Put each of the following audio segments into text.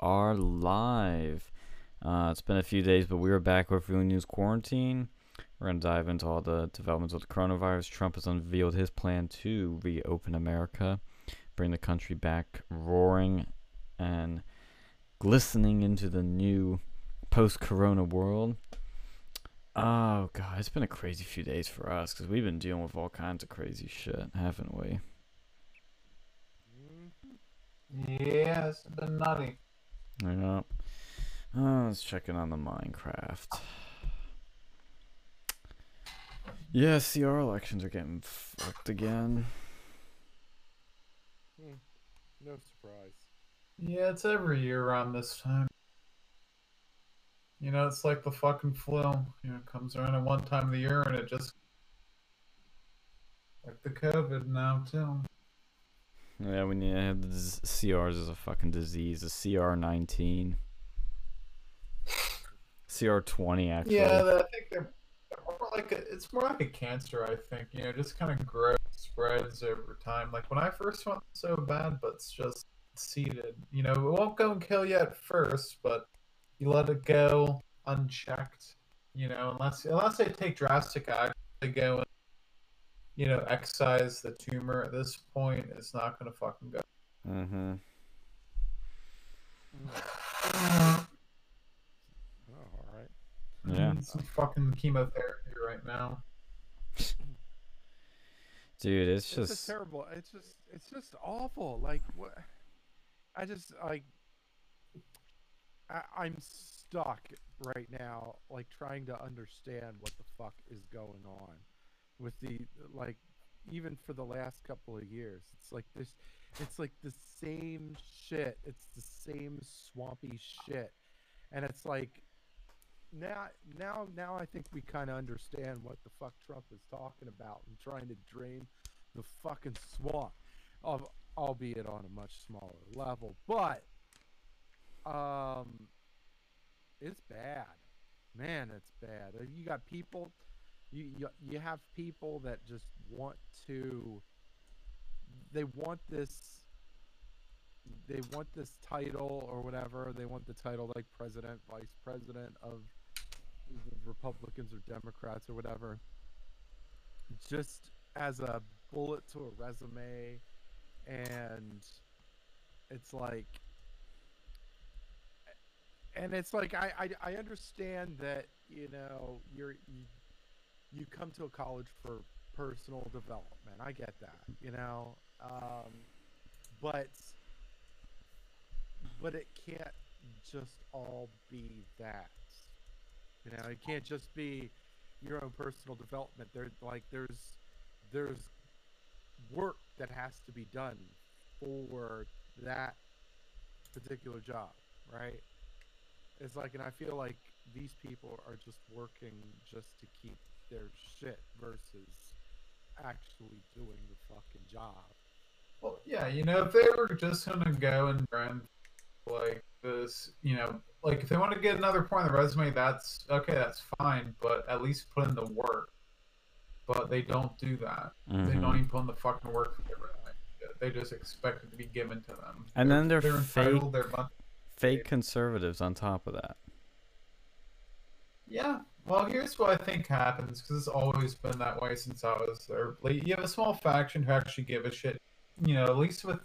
are live. Uh, it's been a few days, but we are back with Real News Quarantine. We're going to dive into all the developments with the coronavirus. Trump has unveiled his plan to reopen America, bring the country back roaring and glistening into the new post corona world. Oh, God, it's been a crazy few days for us because we've been dealing with all kinds of crazy shit, haven't we? Yeah, it's been nutty. Yeah. Oh, let's check in on the Minecraft. Yeah, CR elections are getting fucked again. Hmm. No surprise. Yeah, it's every year around this time. You know, it's like the fucking flu. You know, it comes around at one time of the year and it just like the COVID now too. Yeah, when you have the CRs as a fucking disease, the CR19. CR20, actually. Yeah, I think they're more like a, it's more like a cancer. I think you know, just kind of grows, spreads over time. Like when I first went so bad, but it's just seeded. You know, it won't go and kill you at first, but you let it go unchecked. You know, unless unless they take drastic action, they go and you know excise the tumor. At this point, it's not gonna fucking go. Mm-hmm. Oh, all right. Yeah. It's some fucking chemotherapy right now. Dude, it's It's just. just terrible. It's just it's just awful. Like what? I just like I, I'm stuck right now, like trying to understand what the fuck is going on with the like even for the last couple of years. It's like this. It's like the same shit. It's the same swampy shit, and it's like now now now I think we kind of understand what the fuck Trump is talking about and trying to drain the fucking swamp, of albeit on a much smaller level. But um, it's bad, man. It's bad. You got people. You, you you have people that just want to. They want this. They want this title or whatever. They want the title like president, vice president of Republicans or Democrats or whatever, just as a bullet to a resume, and it's like, and it's like I I, I understand that you know you're you, you come to a college for personal development. I get that, you know, um, but but it can't just all be that. You know, it can't just be your own personal development. There, like, there's there's work that has to be done for that particular job, right? It's like, and I feel like these people are just working just to keep their shit versus actually doing the fucking job. Well, yeah, you know, if they were just gonna go and run like this, you know, like if they want to get another point on the resume, that's okay, that's fine, but at least put in the work. But they don't do that. They Mhm. don't even put in the fucking work for their resume. They just expect it to be given to them. And then they're they're mon- Fake conservatives on top of that. Yeah. Well, here's what I think happens because it's always been that way since I was there. Like, you have a small faction who actually give a shit. You know, at least with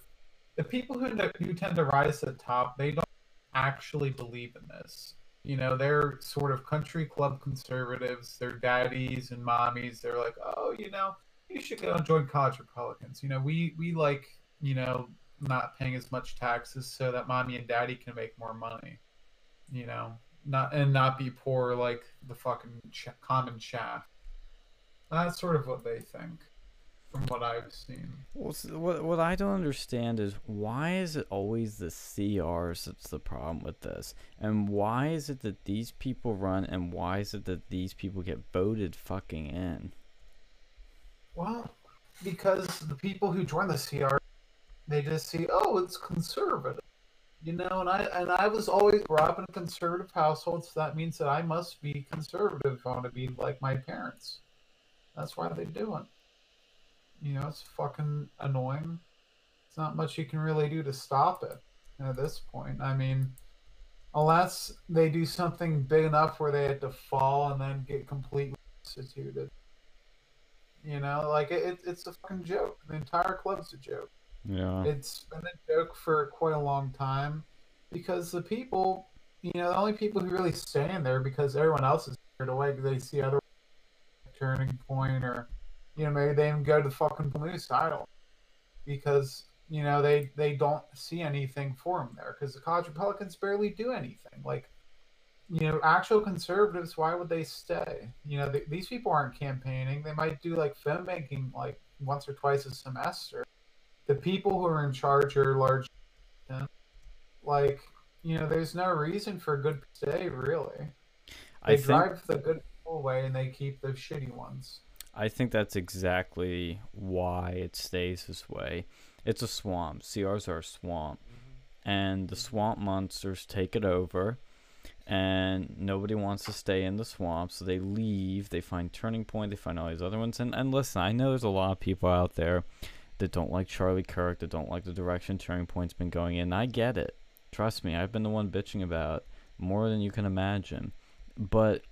the people who who tend to rise to the top, they don't actually believe in this. You know, they're sort of country club conservatives. They're daddies and mommies. They're like, oh, you know, you should go and join college Republicans. You know, we we like you know not paying as much taxes so that mommy and daddy can make more money. You know, not and not be poor like the fucking ch- common shaft. That's sort of what they think, from what I've seen. What what I don't understand is why is it always the CRs that's the problem with this, and why is it that these people run, and why is it that these people get voted fucking in? Well, because the people who join the CR, they just see, oh, it's conservative, you know. And I and I was always brought up in a conservative household, so that means that I must be conservative if I want to be like my parents. That's why they do it. You know, it's fucking annoying. It's not much you can really do to stop it at this point. I mean, unless they do something big enough where they had to fall and then get completely instituted. You know, like it, it, it's a fucking joke. The entire club's a joke. Yeah. It's been a joke for quite a long time because the people, you know, the only people who really stay in there because everyone else is scared away because they see other turning point or, you know, maybe they even go to the fucking Moose. I because you know they they don't see anything for them there because the college Republicans barely do anything. Like, you know, actual conservatives, why would they stay? You know, th- these people aren't campaigning. They might do like filmmaking like once or twice a semester. The people who are in charge are large. Like, you know, there's no reason for a good stay really. They I think drive the good people away and they keep the shitty ones. I think that's exactly why it stays this way. It's a swamp. CRs are a swamp. And the swamp monsters take it over. And nobody wants to stay in the swamp, so they leave. They find Turning Point. They find all these other ones. And, and listen, I know there's a lot of people out there that don't like Charlie Kirk, that don't like the direction Turning Point's been going in. I get it. Trust me, I've been the one bitching about more than you can imagine. But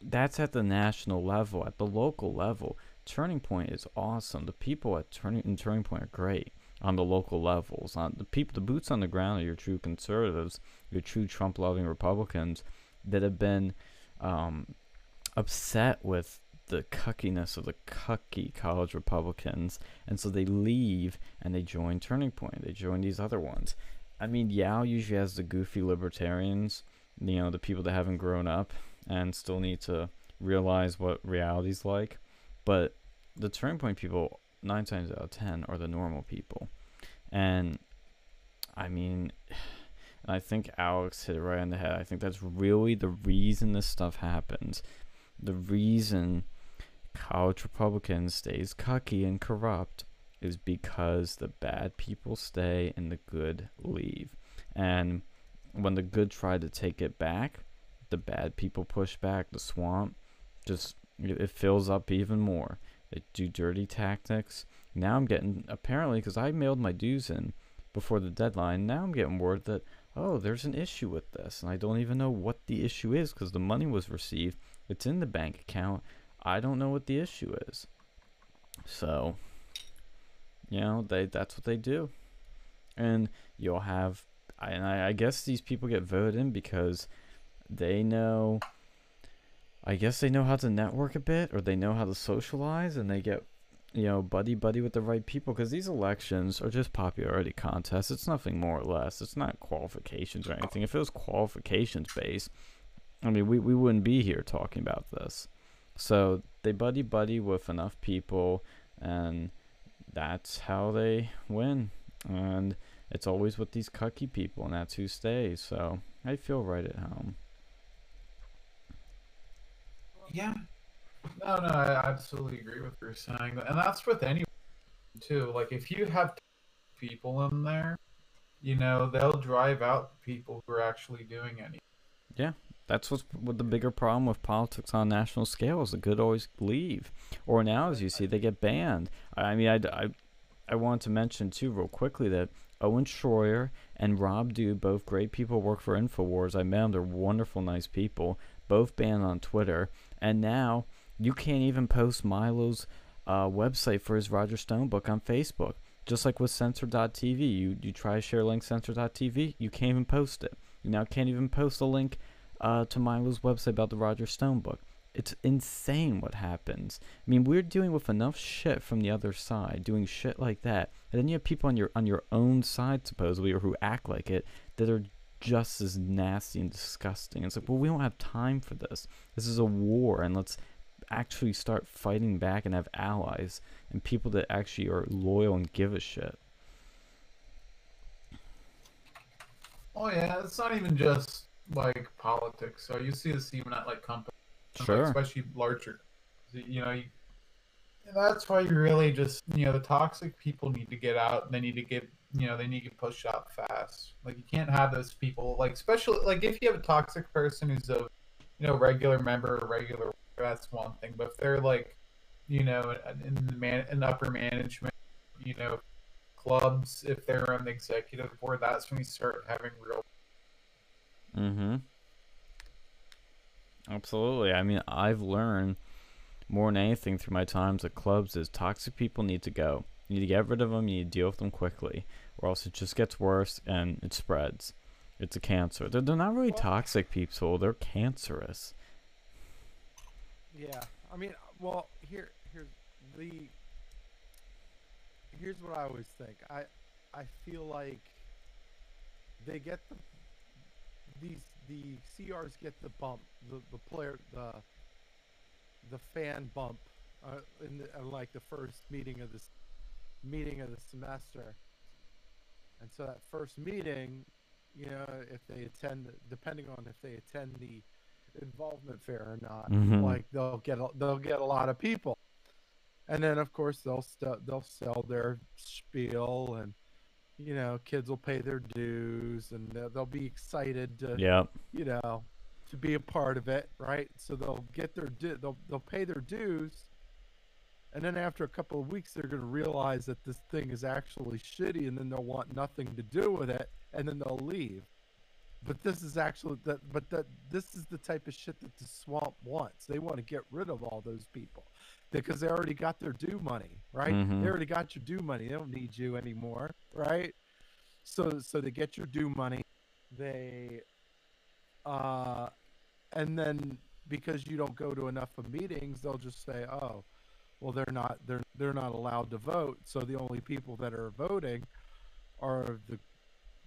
that's at the national level. At the local level, Turning Point is awesome. The people at Turning in Turning Point are great on the local levels. On the people, the boots on the ground are your true conservatives, your true Trump-loving Republicans that have been um, upset with the cuckiness of the cucky college Republicans, and so they leave and they join Turning Point. They join these other ones. I mean, YAL usually has the goofy libertarians, you know, the people that haven't grown up and still need to realize what reality's like. But the turning point people, nine times out of ten, are the normal people. And I mean, I think Alex hit it right on the head. I think that's really the reason this stuff happens. The reason college Republicans stays cucky and corrupt is because the bad people stay and the good leave. And when the good try to take it back, the bad people push back. The swamp just it fills up even more. They do dirty tactics. Now I'm getting apparently because I mailed my dues in before the deadline. Now I'm getting word that oh, there's an issue with this, and I don't even know what the issue is because the money was received. It's in the bank account. I don't know what the issue is. So, you know, they that's what they do, and you'll have. And I, I guess these people get voted in because they know I guess they know how to network a bit or they know how to socialize and they get you know buddy buddy with the right people because these elections are just popularity contests it's nothing more or less it's not qualifications or anything if it was qualifications based i mean we, we wouldn't be here talking about this so they buddy buddy with enough people and that's how they win and it's always with these cucky people and that's who stays so i feel right at home Yeah. No, no, I absolutely agree with what you're saying, and that's with anyone too. Like if you have people in there, you know they'll drive out the people who are actually doing anything. That's what's what the bigger problem with politics on national scale is the good always leave, or now as you see they get banned. I mean, I, I, I want to mention too real quickly that Owen Schroyer and Rob Dew, both great people, work for Infowars. I met them; they're wonderful, nice people. Both banned on Twitter, and now you can't even post Milo's uh, website for his Roger Stone book on Facebook. Just like with Censor.tv, you you try to share link Censor.tv, you can't even post it. You now can't even post a link uh, to Milo's website about the Roger Stone book. It's insane what happens. I mean, we're dealing with enough shit from the other side, doing shit like that, and then you have people on your on your own side supposedly, or who act like it, that are just as nasty and disgusting. It's like, well, we don't have time for this. This is a war, and let's actually start fighting back and have allies and people that actually are loyal and give a shit. Oh yeah, it's not even just like politics. So you see this even at like companies, like, Sure. especially larger. You know, you, that's why you really just you know the toxic people need to get out. They need to get you know they need to get pushed out fast. Like you can't have those people like especially like if you have a toxic person who's a you know regular member or regular that's one thing. But if they're like you know in the man in upper management, you know clubs if they're on the executive board, that's when you start having real Mm-hmm. Absolutely. I mean, I've learned more than anything through my times at clubs is toxic people need to go. You need to get rid of them. You need to deal with them quickly, or else it just gets worse and it spreads. It's a cancer. They're, they're not really Well- toxic people. They're cancerous. Yeah, I mean, well, here, here's the. Here's what I always think. I, I feel like. They get the. These the CRs get the bump, the the player the. The fan bump, uh, in, the, uh, like the first meeting of this, meeting of the semester. And so that first meeting, you know, if they attend, depending on if they attend the involvement fair or not. Mhm. Like they'll get a, they'll get a lot of people, and then of course they'll st- they'll sell their spiel, and you know kids will pay their dues, and they'll, they'll be excited to Yep. you know to be a part of it, right? So they'll get their du- they'll they'll pay their dues. And then after a couple of weeks, they're going to realize that this thing is actually shitty, and then they'll want nothing to do with it, and then they'll leave but this is actually that but that this is the type of shit that the swamp wants they want to get rid of all those people because they already got their due money right? Mhm. they already got your due money. They don't need you anymore right? So so they get your due money. They uh and then because you don't go to enough of meetings they'll just say oh well they're not they're they're not allowed to vote. So the only people that are voting are the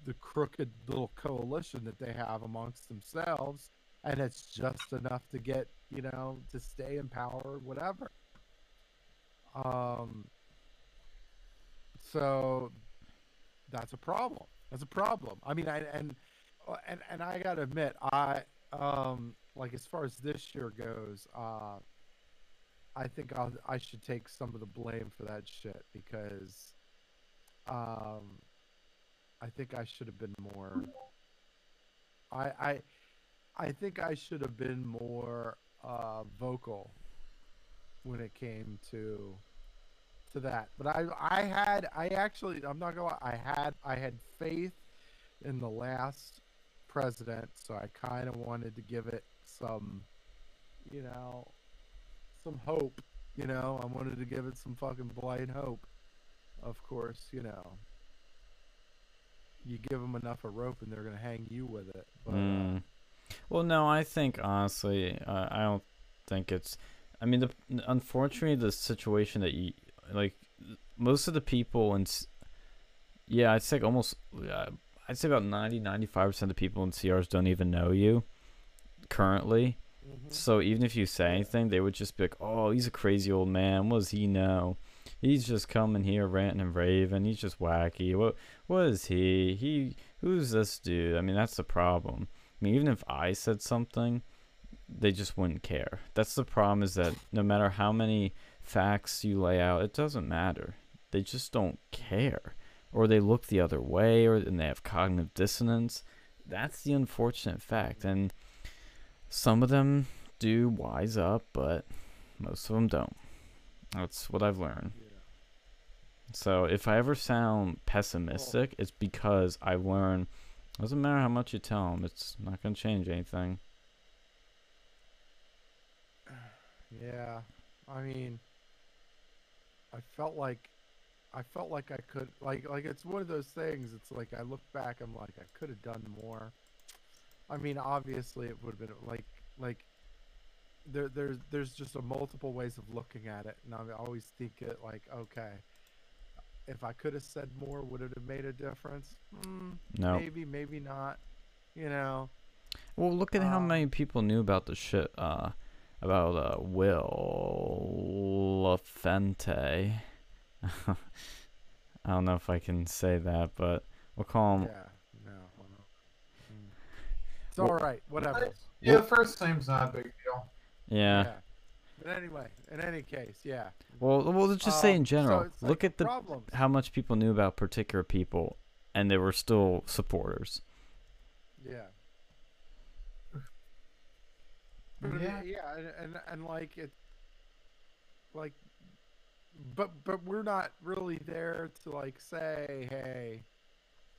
the crooked little coalition that they have amongst themselves and it's just enough to get you know to stay in power whatever um so that's a problem that's a problem i mean I, and uh, and and i gotta admit i um like as far as this year goes uh i think I'll, i should take some of the blame for that shit because um I think I should have been more. I I I think I should have been more uh, vocal when it came to to that. But I I had I actually I'm not gonna lie, I had I had faith in the last president, so I kind of wanted to give it some, you know, some hope. You know, I wanted to give it some fucking blind hope. Of course, you know you give them enough a rope and they're gonna hang you with it. But, Mm. Well, no, I think honestly, uh, I don't think it's. I mean, the unfortunately, the situation that you like, most of the people and yeah, I'd say almost, uh, I'd say about 90, 95 percent of the people in CRs don't even know you currently. mhm. So even if you say anything, they would just be like, "Oh, he's a crazy old man. What does he know? He's just coming here ranting and raving. He's just wacky. What what is he? He who's this dude? I mean, that's the problem. I mean, even if I said something, they just wouldn't care. That's the problem. Is that no matter how many facts you lay out, it doesn't matter. They just don't care, or they look the other way, or and they have cognitive dissonance. That's the unfortunate fact, and some of them do wise up, but most of them don't. That's what I've learned. So if I ever sound pessimistic, it's because I learned. Doesn't matter how much you tell them, it's not gonna change anything. Yeah, I mean, I felt like, I felt like I could like like it's one of those things. It's like I look back, I'm like I could have done more. I mean, obviously it would have been like like there there's there's just a multiple ways of looking at it, and I always think it like okay, if I could have said more, would it have made a difference? Mm, No. Maybe, maybe not. You know. Well, look at how Um, many people knew about the shit. Uh, about uh Will Lafente. I don't know if I can say that, but we'll call him. Yeah. No. no. Mm. It's Well- all right. Whatever. Yeah, the first name's not a big deal. Yeah. But anyway, in any case, yeah. Well, well, let's just say Um, in general. it's look like at the problems. how much people knew about particular people, and they were still supporters. Yeah. But Yeah. yeah, yeah, and, and and like it, like, but but we're not really there to like say, hey,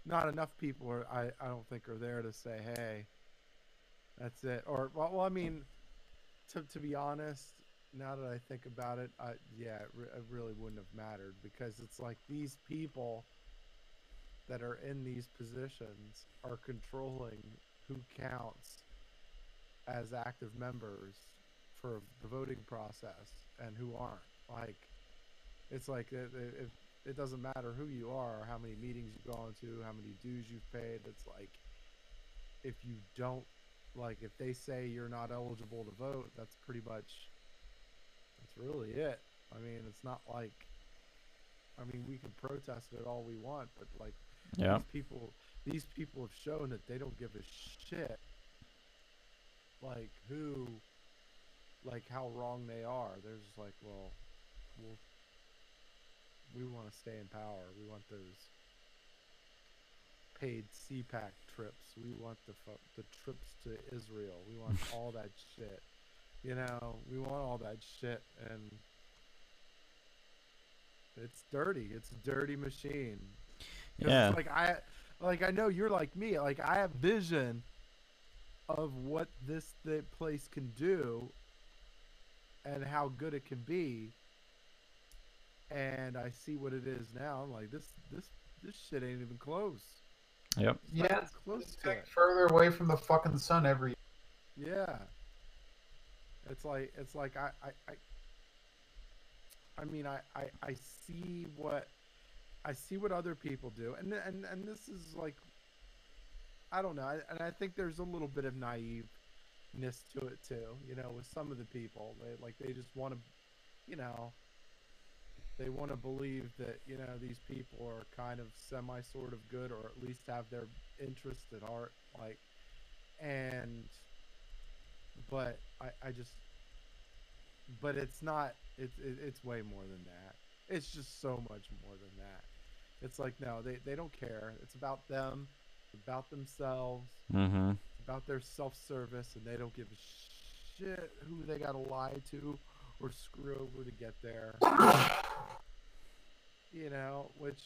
not enough people are. I I don't think are there to say, hey, That's it. Or well, well I mean, to to be honest, now that I think about it, I yeah, it, re- it really wouldn't have mattered because it's like these people that are in these positions are controlling who counts as active members for the voting process and who aren't. Like, it's like it, it, it, doesn't matter who you are, how many meetings you've gone to, how many dues you've paid. It's like if you don't like if they say you're not eligible to vote, that's pretty much that's really it. I mean, it's not like I mean, we can protest it all we want, but like Yeah. these people these people have shown that they don't give a shit like who like how wrong they are. They're just like, well, we'll we want to stay in power. We want those paid CPAC trips. We want the the trips to Israel. We want all that shit. You know, we want all that shit, and it's dirty. It's a dirty machine. Yeah. Like I, like I know you're like me. Like I have vision of what this the place can do, and how good it can be. And I see what it is now. I'm like, this, this, this shit ain't even close. Yep. It's Yeah, even close It's to it. further away from the fucking sun every Yeah. It's like it's like I I I, I mean I, I I see what I see what other people do and and and this is like I don't know and I think there's a little bit of naiveness to it too you know with some of the people they like they just want to you know they want to believe that you know these people are kind of semi sort of good or at least have their interest at heart like and but I, I just but it's not it's it, it's way more than that. It's just so much more than that. It's like no they, they don't care. It's about them about themselves. Mm-hmm. about their self-service and they don't give a shit who they gotta lie to or screw over to get there. You know which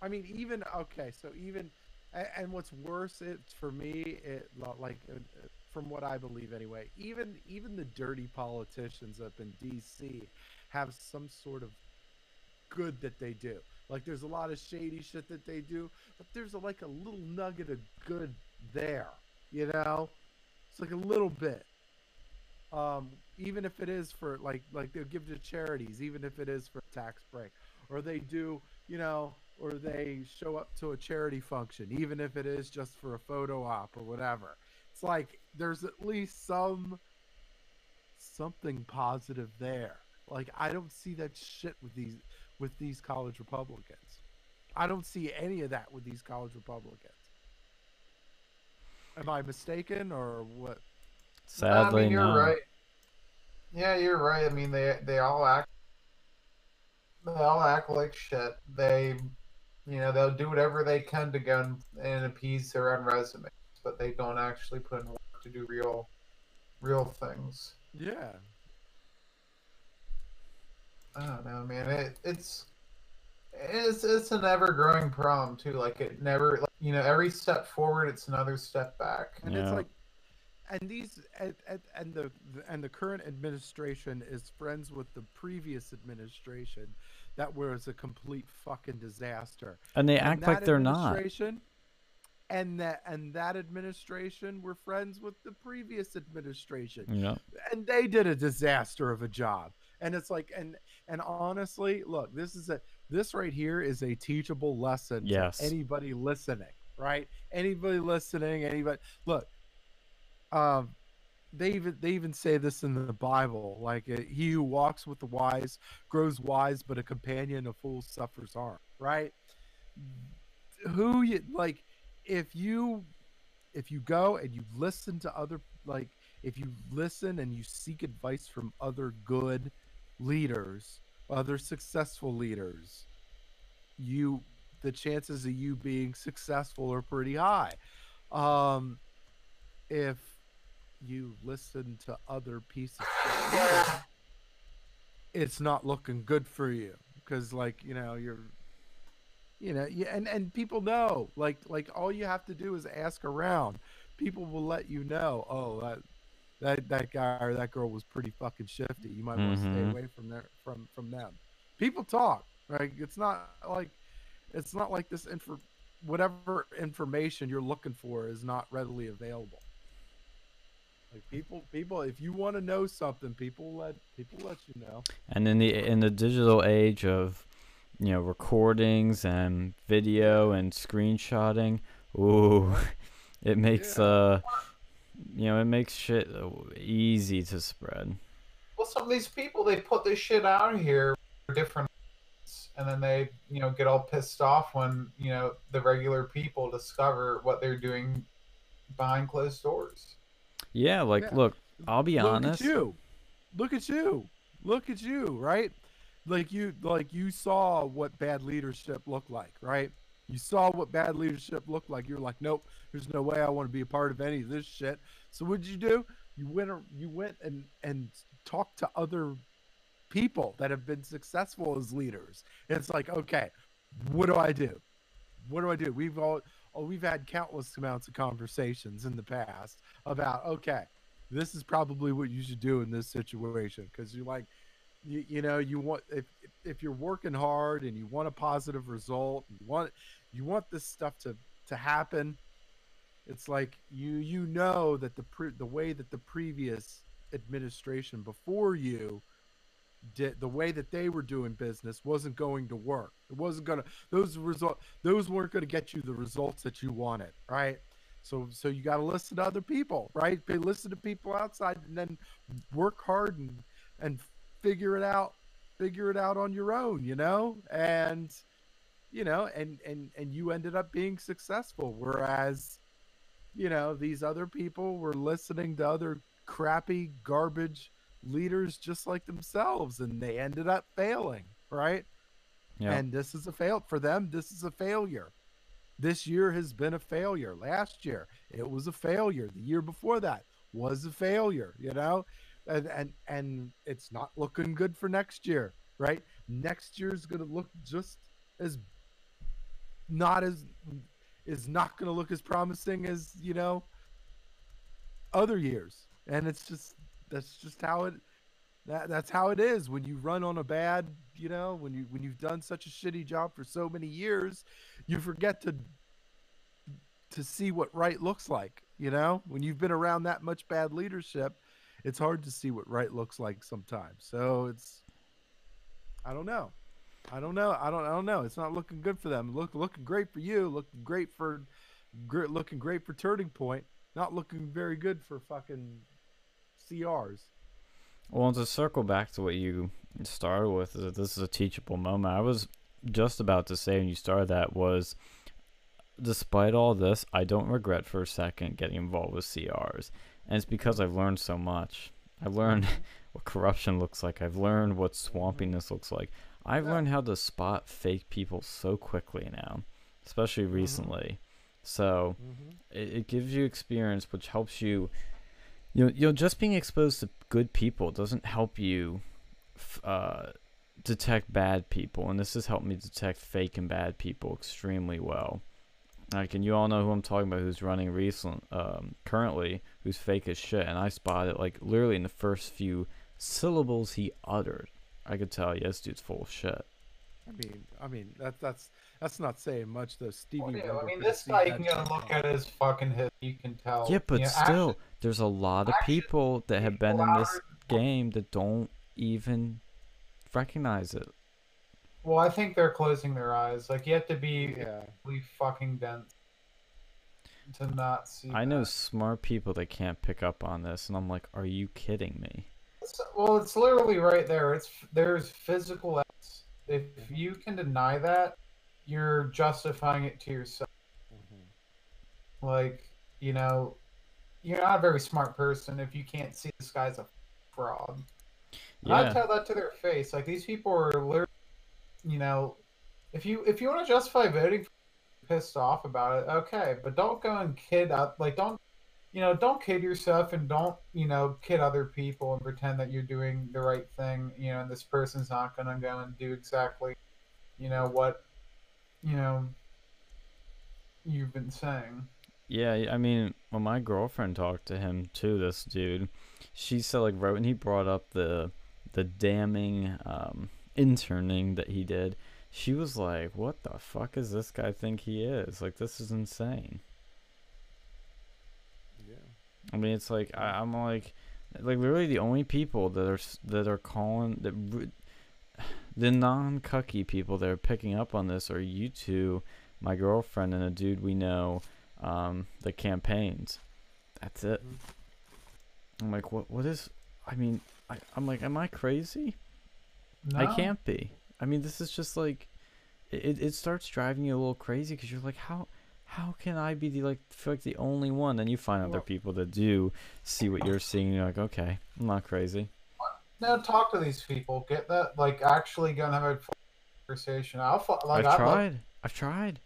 i mean even okay so even and, and what's worse it for me it like uh, uh, from what i believe anyway even even the dirty politicians up in dc have some sort of good that they do like there's a lot of shady shit that they do but there's a, like a little nugget of good there you know? It's like a little bit. Um even if it is for like like they'll give to charities even if it is for tax break. Or they do you know or they show up to a charity function even if it is just for a photo op or whatever. It's like there's at least some something positive there. Like i don't see that shit with these with these college republicans i don't see any of that with these college republicans am i mistaken or what Sadly, I mean, you're no. right. Yeah, you're right. I mean, they they all act they all act like shit. They, you know, they'll do whatever they can to go and, and appease their own resumes, but they don't actually put in work to do real, real things. yeah I don't know, man. It, it's it's it's an ever growing problem too. Like it never, like, you know, every step forward, it's another step back. and it's like and these and, and, and the and the current administration is friends with the previous administration that was a complete fucking disaster And they And act like they're not. administration- and that and that administration were friends with the previous administration Yep. and they did a disaster of a job and it's like and and honestly look this is a this right here is a teachable lesson Yes. to anybody listening right anybody listening anybody look um they even they even say this in the bible like uh, he who walks with the wise grows wise but a companion of fools suffers harm right who you like if you if you go and you listen to other like if you listen and you seek advice from other good leaders other successful leaders you the chances of you being successful are pretty high um if you listen to other pieces it's not looking good for you because like you know you're you know yeah and and people know like like all you have to do is ask around people will let you know. Oh, that that that guy or that girl was pretty fucking shifty. You might want to stay Mhm. away from there from from them. People talk, right? It's not like it's not like this info whatever information you're looking for is not readily available. Like people people if you want to know something, people let people let you know. And in the in the digital age of, you know, recordings and video and screenshotting, ooh, it makes Yeah. uh, you know, it makes shit uh, easy to spread. Well, some of these people they put this shit out here for different, and then they you know get all pissed off when you know the regular people discover what they're doing behind closed doors. Yeah, like Yeah. look, I'll be Look honest. at you. Look at you. Look at you, right? Like you like you saw what bad leadership looked like, right? You saw what bad leadership looked like. You're like, nope, there's no way I want to be a part of any of this shit. So what'd you do? You went you went and and talked to other people that have been successful as leaders. It's like, okay, what do I do? What do I do? We've all oh, we've had countless amounts of conversations in the past about okay, this is probably what you should do in this situation because you're like you, you know you want if if you're working hard and you want a positive result you want you want this stuff to to happen it's like you you know that the pre- the way that the previous administration before you did the way that they were doing business wasn't going to work it wasn't to those result those weren't to get you the results that you wanted right so so you got to listen to other people, right? Listen to people outside, and then work hard and and figure it out, figure it out on your own, you know. And you know, and and and you ended up being successful, whereas you know these other people were listening to other crappy garbage leaders just like themselves, and they ended up failing, right? Yeah. And this is a fail for them. This is a failure. This year has been a failure. Last year, it was a failure. The year before that was a failure, you know? And and and it's not looking good for next year, right? Next year is going to look just as not as is not going to look as promising as, you know, other years. And it's just that's just how it that that's how it is. When you run on a bad you know when you when you've done such a shitty job for so many years you forget to to see what right looks like you know? When you've been around that much bad leadership it's hard to see what right looks like sometimes. So it's i don't know i don't know i don't i don't know it's not looking good for them look looking great for you looking great for great looking great for turning point not looking very good for fucking crs Well, to circle back to what you started with, this is a teachable moment. I was just about to say when you started that was, despite all this, I don't regret for a second getting involved with CRs, and it's because I've learned so much. I've learned what corruption looks like. I've learned what swampiness looks like. I've learned how to spot fake people so quickly now, especially Mhm. recently. So mm-hmm. it, it gives you experience which helps you you know, you know just being exposed to good people doesn't help you f- uh, detect bad people and this has helped me detect fake and bad people extremely well like and you all know who i'm talking about who's running recent um, currently who's fake as shit and i spotted like literally in the first few syllables he uttered i could tell Yes, dude's full of shit I mean, I mean that that's that's not saying much though. Stevie Well, yeah, I mean, this guy, you can go shit look at his fucking hit. You can tell. yeah but You know, still action- there's a lot of action people that have been in this louder- game that don't even recognize it. Well, I think they're closing their eyes. Like you have to be Yeah. really fucking dense to not see. I know smart people that can't pick up on this, and I'm like, are you kidding me? Well, it's literally right there. It's there's physical evidence. If you can deny that, you're justifying it to yourself. Mm-hmm. Like you know, you're not a very smart person if you can't see this guy's a fraud. And I Yeah, tell that to their face. Like these people are literally, you know, if you if you want to justify voting, pissed off about it, okay, but don't go and kid up. Like don't, you know, don't kid yourself and don't you know kid other people and pretend that you're doing the right thing. You know, and this person's not gonna go and do exactly, you know what, you know, you've been saying. Yeah, I mean, when my girlfriend talked to him too, this dude, she said like right when he brought up the the damning um, interning that he did, she was like, "What the fuck is this guy think he is? Like this is insane." I mean, it's like I, I'm like, like literally the only people that are that are calling that the non cucky people that are picking up on this are you two, my girlfriend, and a dude we know, um, the campaigns. That's it. Mhm. I'm like, what? What is? I mean, I, I'm like, am I crazy? No. I can't be. I mean, this is just like, it, it starts driving you a little crazy because you're like, how, how can I be the like, feel like the only one? Then you find other people that do see what you're seeing. And you're like, okay, I'm not crazy. No, talk to these people. Get that, like, actually gonna have a conversation. I'll like. I've I'd tried. Love, I've tried.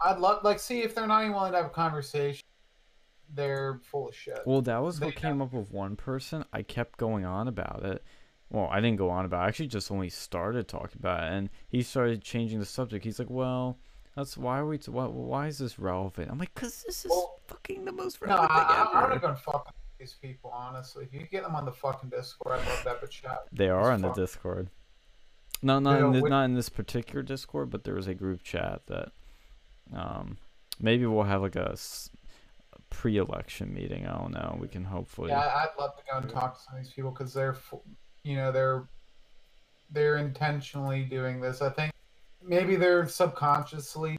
I'd love, like, see if they're not even willing to have a conversation. They're full of shit. Well, that was They what came up with one person. I kept going on about it. Well, I didn't go on about. it. I actually just only started talking about it, and he started changing the subject. He's like, "Well, that's why are we? T- why, why is this relevant?" I'm like, "Cause this is Well, fucking the most no, relevant I, thing I, I'm not gonna fuck these people. Honestly, if you get them on the fucking Discord, I'd love have a chat. They are on the. Discord. No, not in this, what- not in this particular Discord, but there was a group chat that, um, maybe we'll have like a s- pre-election meeting. I don't know. We can hopefully. Yeah, I- I'd love to go and talk to some of these people because they're, you know, they're they're intentionally doing this. I think maybe they're subconsciously.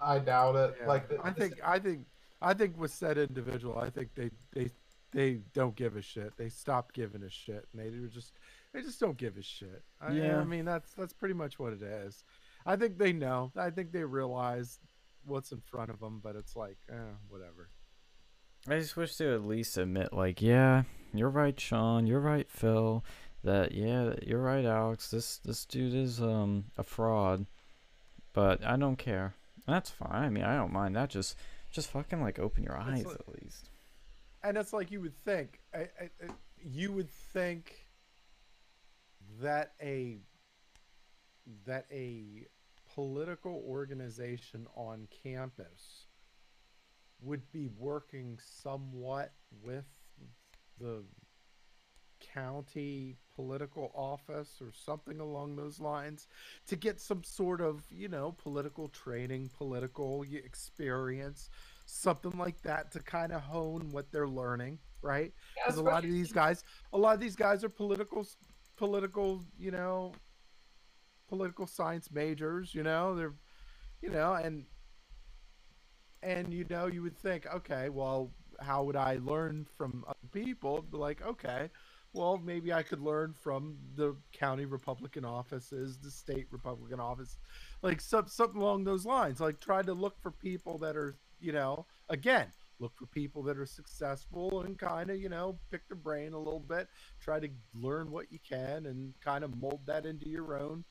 I doubt it. Yeah. Like the, I think I think I think with said individual, I think they they they don't give a shit. They stopped giving a shit, and they were just they just don't give a shit. I, Yeah. I mean that's that's pretty much what it is. I think they know. I think they realize what's in front of them, but it's like, eh, whatever. I just wish they would at least admit, like, yeah, you're right, Sean. You're right, Phil. That yeah, you're right, Alex. This this dude is um a fraud, but I don't care. That's fine. I mean, I don't mind that. Just just fucking like open your eyes like- at least. And it's like you would think, I, I, I- you would think that a that a political organization on campus would be working somewhat with the county political office or something along those lines to get some sort of you know political training political experience something like that to kind of hone what they're learning right? Because a lot of these guys a lot of these guys are political political you know political science majors you know they're you know and and you know you would think okay well how would i learn from other people? Like okay well maybe i could learn from the county republican offices the state republican office like some, something along those lines like try to look for people that are you know again look for people that are successful and kind of you know pick their brain a little bit try to learn what you can and kind of mold that into your own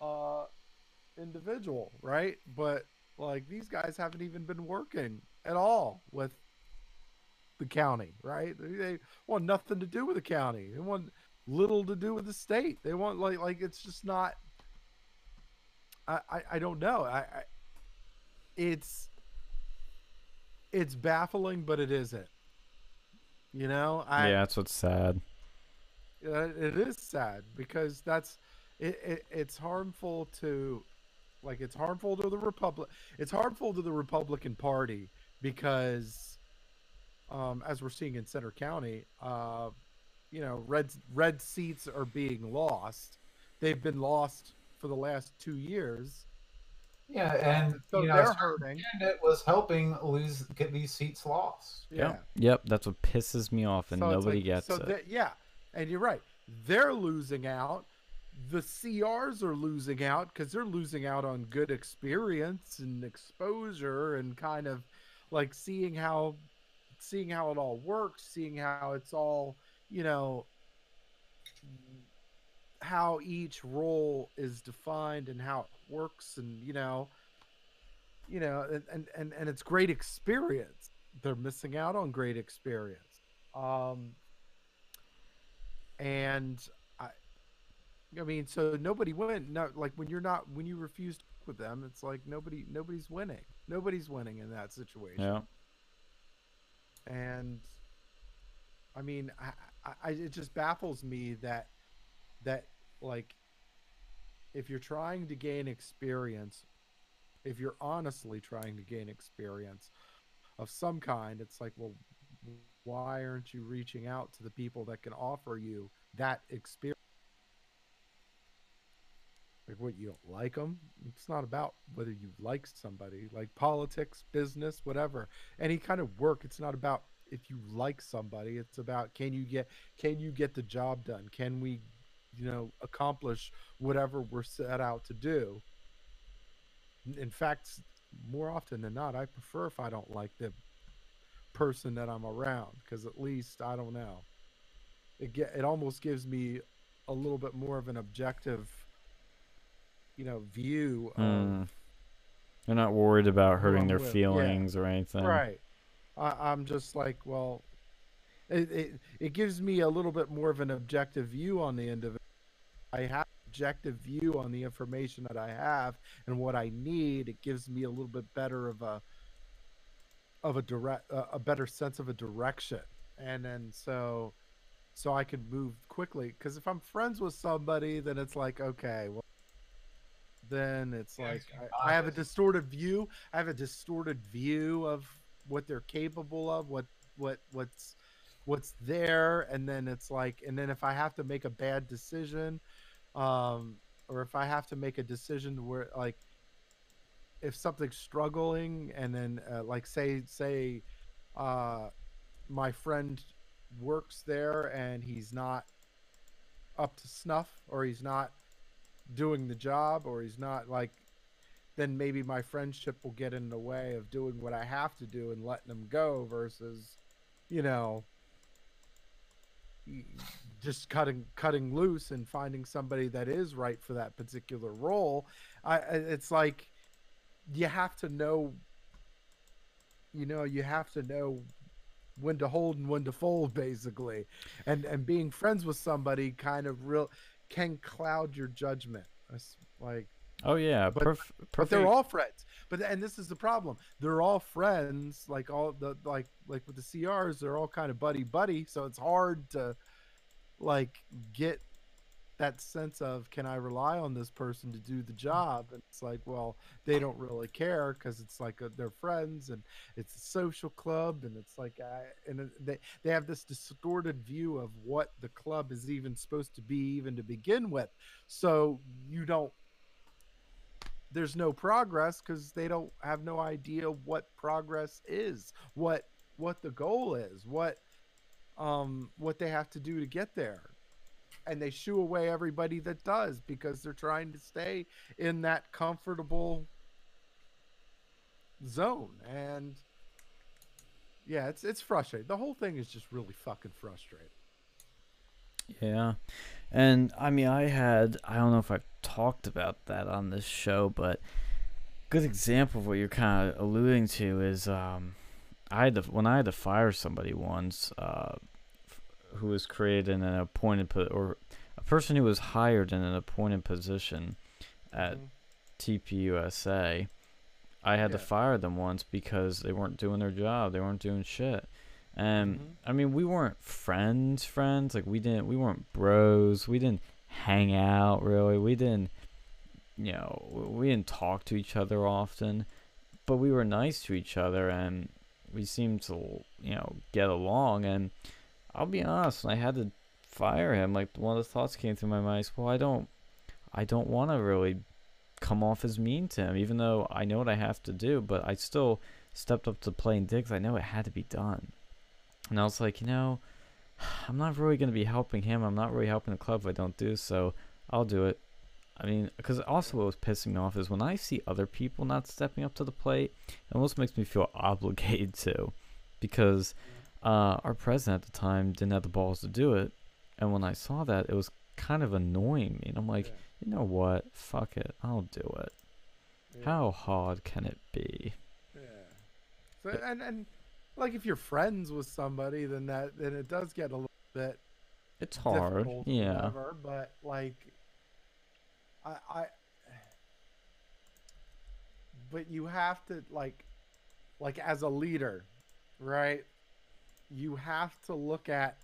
uh individual right? But like these guys haven't even been working at all with the county right? They, want nothing to do with the county. They want little to do with the state. They want like like it's just not i i, I don't know. I, I it's it's baffling but it isn't. You know i yeah, that's what's sad. it is sad because that's it, it it's harmful to like it's harmful to the republic it's harmful to the republican party because um as we're seeing in Centre County uh you know red red seats are being lost they've been lost for the last two years Yeah, and so you know, they're Sarah hurting Candidate was helping lose get these seats lost. yeah Yep. Yep. That's what pisses me off, and So nobody like- gets so it. that- yeah, and you're right. They're losing out. The CRs are losing out because they're losing out on good experience and exposure and kind of like seeing how seeing how it all works, seeing how it's all, you know, how each role is defined and how it works and you know you know and and and, it's great experience they're missing out on great experience um and i I mean, so nobody win. No, like when you're not when you refuse to with them, it's like nobody nobody's winning. Nobody's winning in that situation. Yeah. And I mean, I, I, it just baffles me that that like if you're trying to gain experience, if you're honestly trying to gain experience of some kind, it's like, well, why aren't you reaching out to the people that can offer you that experience? What you don't like them? It's not about whether you like somebody, like politics, business, whatever, any kind of work. It's not about if you like somebody. It's about can you get can you get the job done? Can we, you know, accomplish whatever we're set out to do? In fact, more often than not, I prefer if I don't like the person that I'm around because at least I don't know. It get it almost gives me a little bit more of an objective, you know, view of Mm. They're not worried about hurting their with, yeah. feelings or anything. right. I, I'm just like, well, it, it it gives me a little bit more of an objective view on the end of it. I have objective view on the information that I have and what I need. It gives me a little bit better of a of a direct a a better sense of a direction, and then so so I can move quickly. Because if I'm friends with somebody, then it's like okay, well. Then it's Yeah, like I, I have a distorted view. I have a distorted view of what they're capable of, what what what's what's there, and then it's like, and then if I have to make a bad decision, um, or if I have to make a decision where like if something's struggling, and then uh, like say say, uh, my friend works there and he's not up to snuff, or he's not doing the job, or he's not like then maybe my friendship will get in the way of doing what I have to do and letting them go versus, you know, just cutting cutting loose and finding somebody that is right for that particular role. I- it's like you have to know you know, you have to know when to hold and when to fold basically. And and being friends with somebody kind of real can cloud your judgment. Like Oh yeah, But- perf- but they're all friends. But and this is the problem. They're all friends. Like all the like like with the CRs, they're all kind of buddy buddy. So it's hard to like get that sense of can I rely on this person to do the job? And it's like, well, they don't really care because it's like uh they're friends and it's a social club and it's like I and they they have this distorted view of what the club is even supposed to be even to begin with. So you don't there's no progress because they don't have no idea what progress is what what the goal is what um what they have to do to get there and they shoo away everybody that does because they're trying to stay in that comfortable zone. And yeah it's it's frustrating. The whole thing is just really fucking frustrating. Yeah. And I mean, I had, I don't know if I've talked about that on this show, but good example of what you're kind of alluding to is um, I had to, when I had to fire somebody once uh, who was created in an appointed, po- or a person who was hired in an appointed position at Mhm. TPUSA. I had to fire them once because they weren't doing their job. They weren't doing shit. And Mhm. I mean, we weren't friends, friends. Like we didn't, we weren't bros. We didn't hang out really. We didn't, you know, we didn't talk to each other often. But we were nice to each other, and we seemed to, you know, get along. And I'll be honest, I had to fire him, like one of the thoughts came through my mind is, well, I don't, I don't want to really come off as mean to him, even though I know what I have to do. But I still stepped up to playing digs. I know it had to be done. And I was like, you know, I'm not really going to be helping him. I'm not really helping the club if I don't do so. I'll do it. I mean, because also what was pissing me off is when I see other people not stepping up to the plate, it almost makes me feel obligated to. Because uh, our president at the time didn't have the balls to do it. And when I saw that, it was kind of annoying me. And I'm like, Yeah. you know what? Fuck it. I'll do it. Yeah. How hard can it be? Yeah. So and and like if you're friends with somebody, then that then it does get a little bit It's hard. Yeah. Whatever, but like, I, I but you have to like like as a leader, right? You have to look at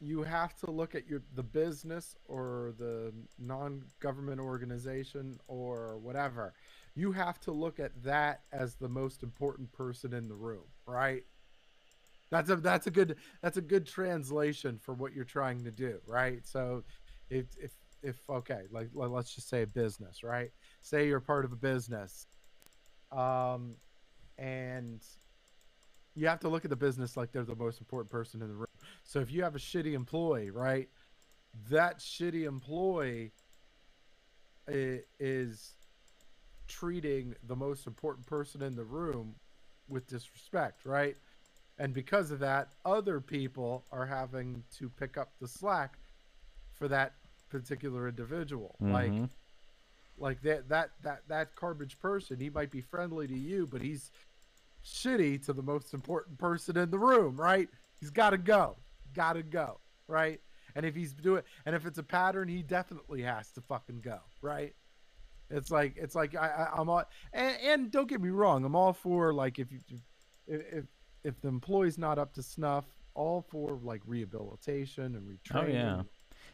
you have to look at your the business or the non-government organization or whatever. You have to look at that as the most important person in the room, right? That's a that's a good that's a good translation for what you're trying to do, right? So if if if okay, like let- let's just say a business, right? Say you're part of a business. Um and you have to look at the business like they're the most important person in the room. So if you have a shitty employee, right? That shitty employee is treating the most important person in the room with disrespect, right? And because of that, other people are having to pick up the slack for that particular individual. Like Mhm. like that that that that garbage person, he might be friendly to you, but he's shitty to the most important person in the room, right? He's got to go. Got to go, right? And if he's doing and if it's a pattern, he definitely has to fucking go, right? It's like it's like I, I I'm all and, and don't get me wrong, I'm all for like if you if if, if the employee's not up to snuff, all for like rehabilitation and Oh, retraining yeah. and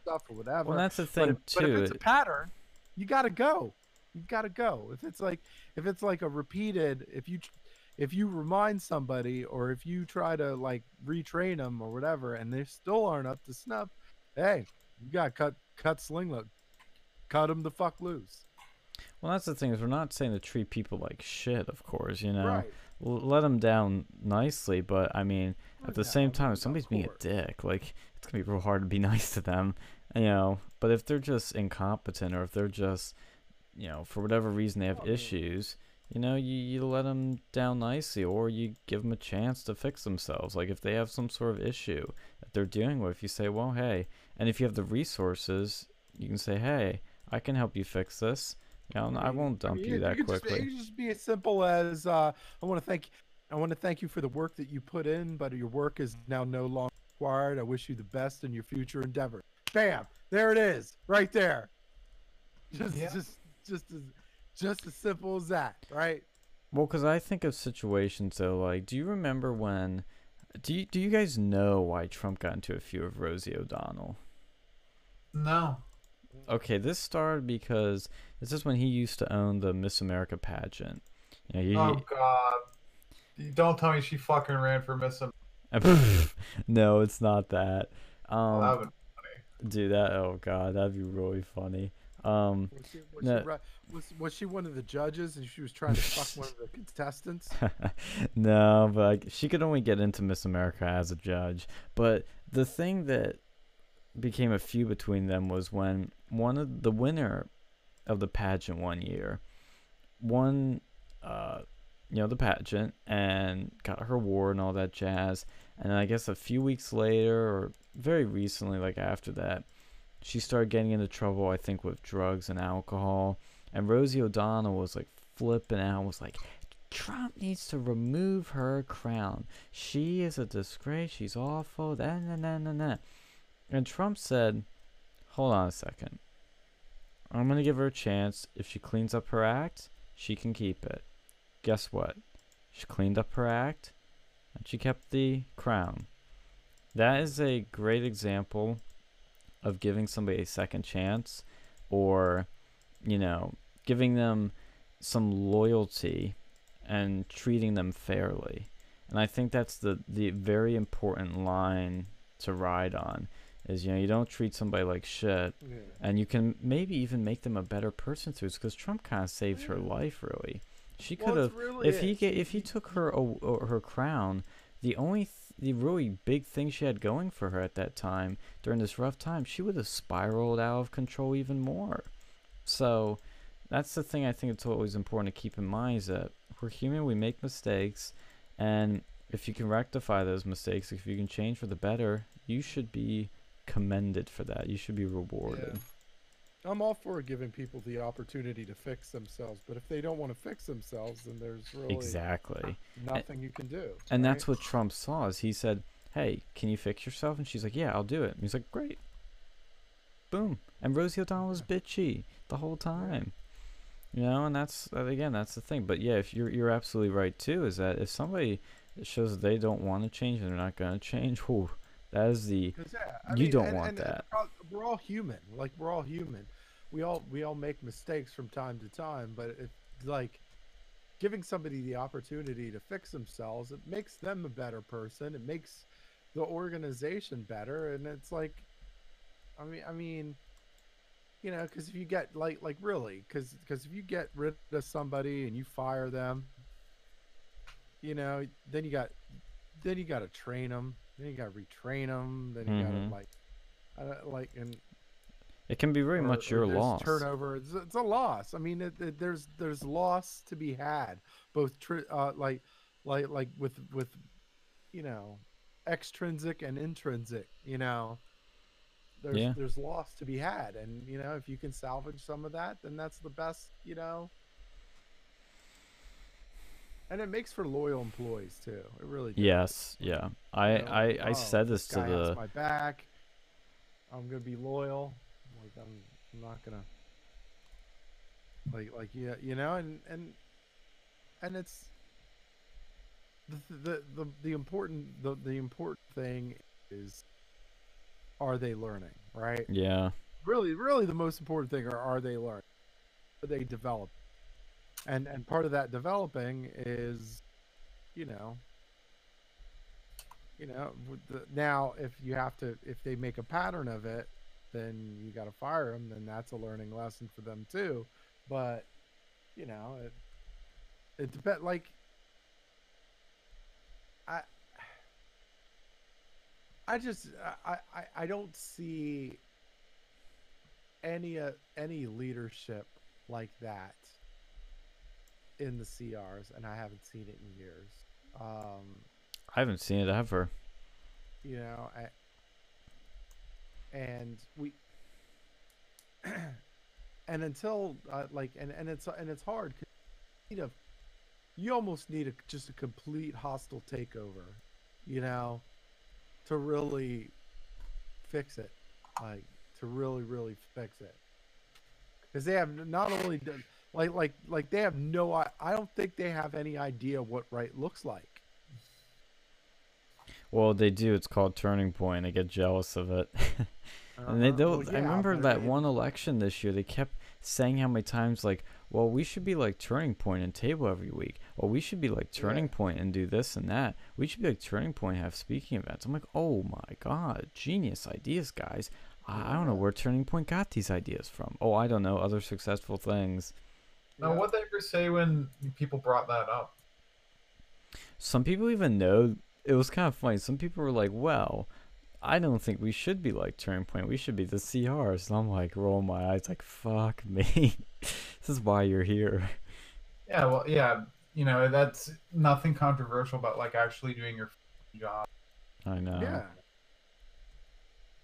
stuff or whatever. Well, that's the But thing if, but if it's a pattern, you gotta go. You gotta go. If it's like if it's like a repeated, if you if you remind somebody or if you try to like retrain them or whatever, and they still aren't up to snuff, hey, you gotta cut cut sling load, cut them the fuck loose. Well, that's the thing is we're not saying to treat people like shit, of course. You know, Right. L- let them down nicely, but I mean, oh, at the same time, if somebody's being a dick, like it's gonna be real hard to be nice to them, you know. But if they're just incompetent, or if they're just, you know, for whatever reason they have Oh, issues, you know, you you let them down nicely, or you give them a chance to fix themselves. Like if they have some sort of issue that they're dealing with, you say, well, hey, and if you have the resources, you can say, hey, I can help you fix this. You know, I won't I dump mean, you it- that could just- quickly. it could just be as simple as uh, I want to thank I want to thank you for the work that you put in, but your work is now no longer required. I wish you the best in your future endeavors. Bam! There it is, right there. Just Yeah. just just as just as simple as that, right? Well, because I think of situations though, like, do you remember when? Do you do you guys know why Trump got into a feud with Rosie O'Donnell? No. Okay, this started because this is when he used to own the Miss America pageant. You know, he, Oh God. Don't tell me she fucking ran for Miss Am- no, it's not that. That Um, would- dude, that oh god, that'd be really funny. Um, Was she, was, No. she, was, was she one of the judges and she was trying to fuck one of the contestants? no, but like, she could only get into Miss America as a judge. But the thing that became a feud between them was when one of the winner of the pageant one year won, uh, you know, the pageant and got her award and all that jazz. And I guess a few weeks later, or very recently, like after that, she started getting into trouble. I think with drugs and alcohol. And Rosie O'Donnell was like flipping out, was like, Trump needs to remove her crown. She is a disgrace. She's awful. Da, na, na, na, na. And Trump said, Hold on a second. I'm going to give her a chance. If she cleans up her act, she can keep it. Guess what? She cleaned up her act and she kept the crown. That is a great example of giving somebody a second chance or, you know, giving them some loyalty and treating them fairly. And I think that's the, the very important line to ride on is, you know, you don't treat somebody like shit Yeah. and you can maybe even make them a better person through because Trump kind of saved her life really. She could it's have really if he is. ga- if he took her her crown, the only the really big thing she had going for her at that time during this rough time, she would have spiraled out of control even more. So that's the thing I think it's always important to keep in mind is that we're human, we make mistakes, and if you can rectify those mistakes, if you can change for the better, you should be commended for that. You should be rewarded. I'm all for giving people the opportunity to fix themselves, but if they don't want to fix themselves, then there's really Exactly. nothing you can do. And right? that's what Trump saw is he said, "Hey, can you fix yourself?" And she's like, "Yeah, I'll do it." And he's like, "Great." boom. And Rosie O'Donnell was bitchy the whole time. You know, and that's again, that's the thing. But yeah, if you're you're absolutely right too, is that if somebody shows that they don't want to change and they're not gonna change, whew, that is the yeah, You mean, don't and- want and- that. We're all, we're all human. Like we're all human. We all we all make mistakes from time to time. But it like giving somebody the opportunity to fix themselves, it makes them a better person. It makes the organization better. And it's like, I mean, I mean, you know, because if you get like like really, because because if you get rid of somebody and you fire them, you know, then you got then you got to train them. Then you got to retrain them. Then you got Mhm. to like, uh, like and it can be very or- much your loss. Turnover. It's, it's a loss. I mean, it, it- there's there's loss to be had, both tr- uh, like like like with with you know extrinsic and intrinsic. You know, there's Yeah. there's loss to be had, and you know if you can salvage some of that, then that's the best. You know. And it makes for loyal employees too. It really does. Yes, yeah. I You know, I, I oh, said this to guy has the my back. I'm gonna be loyal. Like I'm, I'm not gonna. Like like yeah you know and and and it's the the the, the important the, the important thing is are they learning right yeah. really really the most important thing are are they learning are they develop and and part of that developing is you know you know the, now if you have to if they make a pattern of it then you got to fire them then that's a learning lesson for them too. But you know it it depends like i i just i i, I don't see any uh, any leadership like that in the CRs, and I haven't seen it in years. Um, I haven't seen it ever. you know, I, and we, and until uh, like, and and it's and it's hard. 'cause You know, you almost need a, just a complete hostile takeover, you know, to really fix it, like to really really fix it, because they have not only done like like like they have no i i don't think they have any idea what right looks like Well, they do. It's called Turning Point. I get jealous of it. and they Uh-huh. don't. Well, I remember that it- one election this year. They kept saying how many times, like, well, we should be like Turning Point and table every week. Well, we should be like Turning Yeah. Point and do this and that. We should be like Turning Point and have speaking events. I'm like, oh my god, genius ideas, guys. I, I don't know where Turning Point got these ideas from. Oh, I don't know. Other successful things. Now, Yeah. what they ever say when people brought that up? Some people even know. It was kind of funny. Some people were like, well, I don't think we should be like Turning Point. We should be the CRs. And I'm like, roll my eyes, like, fuck me. this is why you're here. Yeah, well, yeah, you know, that's nothing controversial about like actually doing your job. I know. Yeah.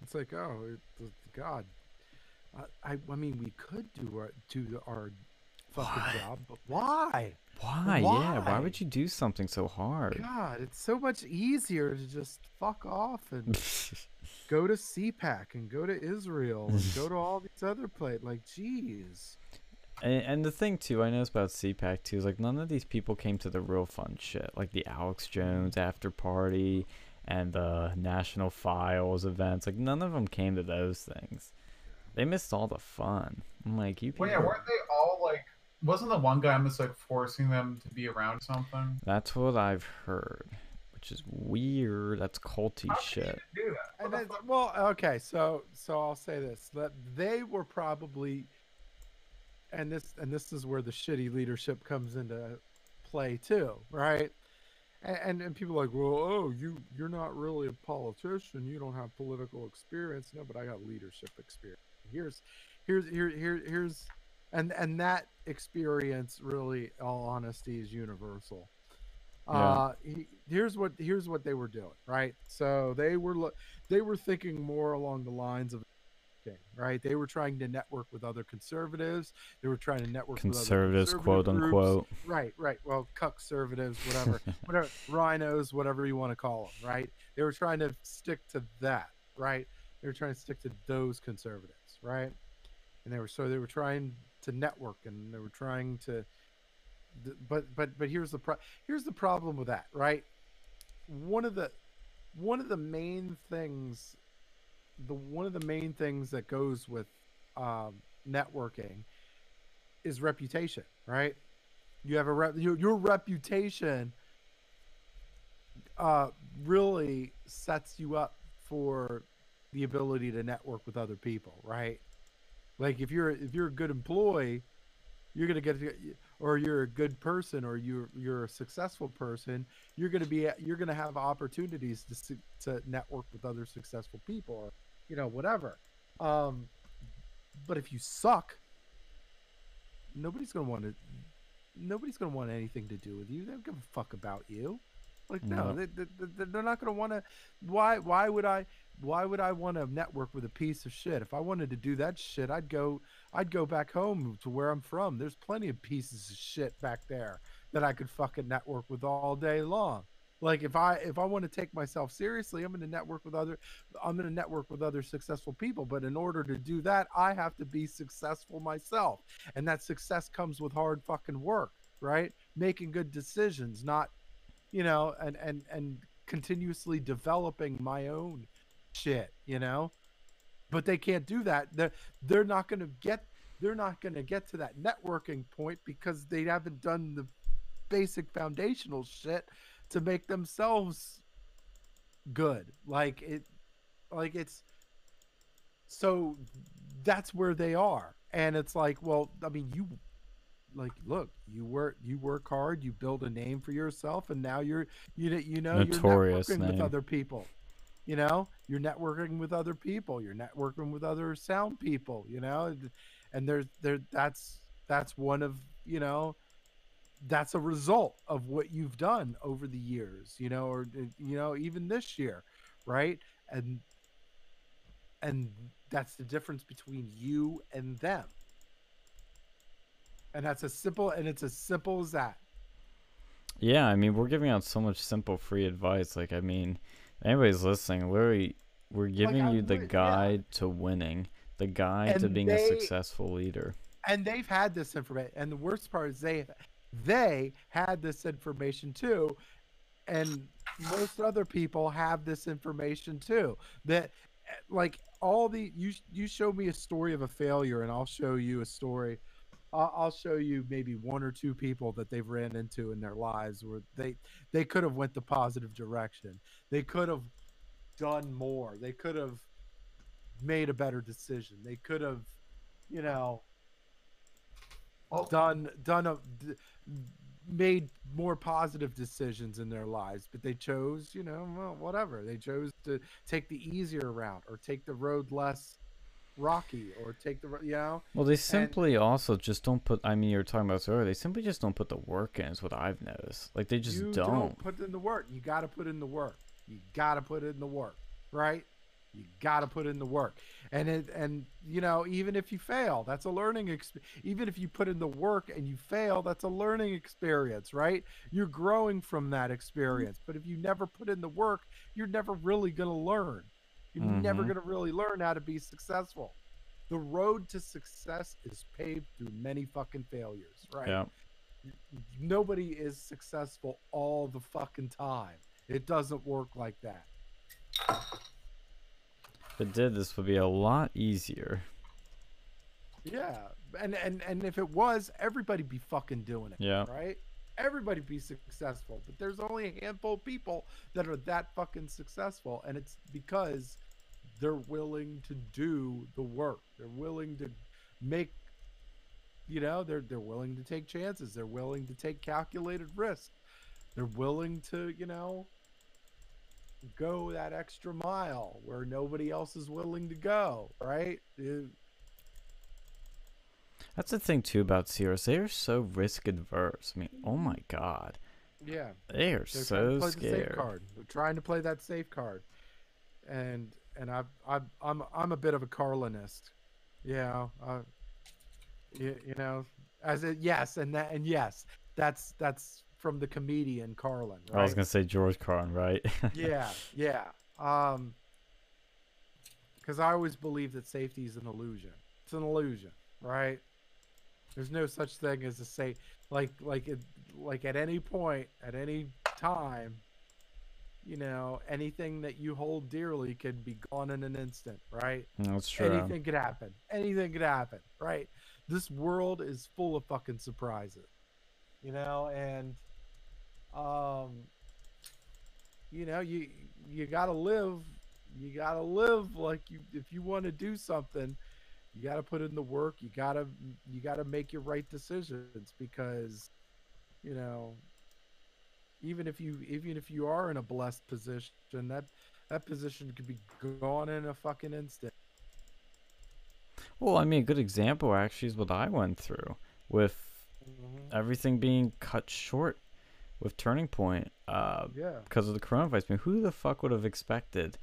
It's like, oh, it, th- God. I, I, I mean, we could do our do our fucking Why? job, but why? Why? Yeah. Why Why? would you do something so hard? God, it's so much easier to just fuck off and go to CPAC and go to Israel and go to all these other places. Like, jeez. And, and the thing too, I noticed about CPAC too is like none of these people came to the real fun shit, like the Alex Jones after party and the National Files events. Like none of them came to those things. They missed all the fun. I'm like, you people. Well, yeah, weren't they all like? Wasn't the one guy almost like forcing them to be around something? That's what I've heard, which is weird. That's culty How shit. do that? And then, well, okay, so so I'll say this: that they were probably, and this and this is where the shitty leadership comes into play too, right? And and, and people are like, well, oh, you you're not really a politician, you don't have political experience. No, but I got leadership experience. Here's here's here here here's and and that experience really, all honesty, is universal. Yeah. Uh, he, here's what here's what they were doing, right? So they were lo- they were thinking more along the lines of okay, right? They were trying to network with other conservatives. They were trying to network Conservatives, with other quote groups. unquote. Right, right. Well, cuck conservatives, whatever, whatever, rhinos, whatever you want to call them, right? They were trying to stick to that, right? They were trying to stick to those conservatives, right? And they were so they were trying to network and they were trying to but but but here's the pro- here's the problem with that, right? One of the one of the main things the one of the main things that goes with um, networking is reputation, right? You have a rep, your, your reputation uh, really sets you up for the ability to network with other people, right? Like if you're if you're a good employee, you're gonna get or you're a good person or you're you're a successful person, you're gonna be you're gonna have opportunities to to network with other successful people or you know whatever. Um, but if you suck, nobody's gonna want to. Nobody's gonna want anything to do with you. They don't give a fuck about you. Like no, No. they, they, they're not gonna want to. Why? Why would I? Why would I want to network with a piece of shit? If I wanted to do that shit, I'd go. I'd go back home to where I'm from. There's plenty of pieces of shit back there that I could fucking network with all day long. Like if I if I want to take myself seriously, I'm going to network with other I'm going to network with other successful people, but in order to do that, I have to be successful myself. And that success comes with hard fucking work, right? Making good decisions, not you know, and and and continuously developing my own shit, you know? But they can't do that. They're they're not going to get they're not going to get to that networking point because they haven't done the basic foundational shit to make themselves good like it like it's so that's where they are and it's like well i mean you like look you work you work hard you build a name for yourself and now you're you know you know Notorious you're networking with other people you know? You're networking with other people you're networking with other sound people you know? And there's there that's that's one of you know that's a result of what you've done over the years you know or uh, you know even this year right? And and that's the difference between you and them and that's as simple and it's as simple as that Yeah, I mean, we're giving out so much simple free advice. Like, I mean, anybody's listening, literally, we're giving I you the would- yeah. guide to winning, the guide to And being a successful leader. and they've had this information and the worst part is they they had this information too and most other people have this information too that eh, like all the you you show me a story of a failure and i'll show you a story I'll, I'll show you maybe one or two people that they've ran into in their lives where they they could have went the positive direction. They could have done more. They could have made a better decision. They could have you know Well, done done a d- made more positive decisions in their lives but they chose you know well whatever. They chose to take the easier route or take the road less rocky or take the you know Well, they simply also just don't put. I mean, you were talking about this earlier. They simply just don't put the work in. Is what I've noticed. Like they just you don't. put in the work you got to put in the work you got to put in the work right you got to put in the work and it and you know even if you fail that's a learning experience. even if you put in the work and you fail that's a learning experience right you're growing from that experience but if you never put in the work you're never really going to learn you're never Mhm. going to really learn how to be successful the road to success is paved through many fucking failures right Yeah. nobody is successful all the fucking time. It doesn't work like that. If it did, this would be a lot easier. Yeah. And and and if it was, everybody'd be fucking doing it. Yeah. Right? Everybody be successful. But there's only a handful of people that are that fucking successful and it's because they're willing to do the work. They're willing to make you know, they're they're willing to take chances. They're willing to take calculated risk. They're willing to, you know, go that extra mile where nobody else is willing to go, right? It- That's the thing too about CRs. They are so risk adverse. I mean, oh my god, yeah. they are They're trying so to play the safe scared. card. They're trying to play that safe card, and and I've, I've I'm I'm a bit of a Carlinist. Yeah, uh, you, you know, as a yes, and that and yes, that's that's from the comedian Carlin, right? I was gonna say George Carlin, right? yeah, yeah. Um, because I always believe that safety is an illusion. It's an illusion, right? There's no such thing as a safe, like like it, like at any point, at any time, you know, anything that you hold dearly could be gone in an instant, right? That's true. Anything could happen. Anything could happen, right? This world is full of fucking surprises, you know, and um, you know, you you gotta live. You gotta live like you. If you want to do something, you gotta put in the work. You gotta you gotta make your right decisions because, you know, even if you even if you are in a blessed position, that that position could be gone in a fucking instant. Well, I mean, a good example actually is what I went through with everything being cut short with Turning Point uh, Yeah. because of the coronavirus. I mean, who the fuck would have expected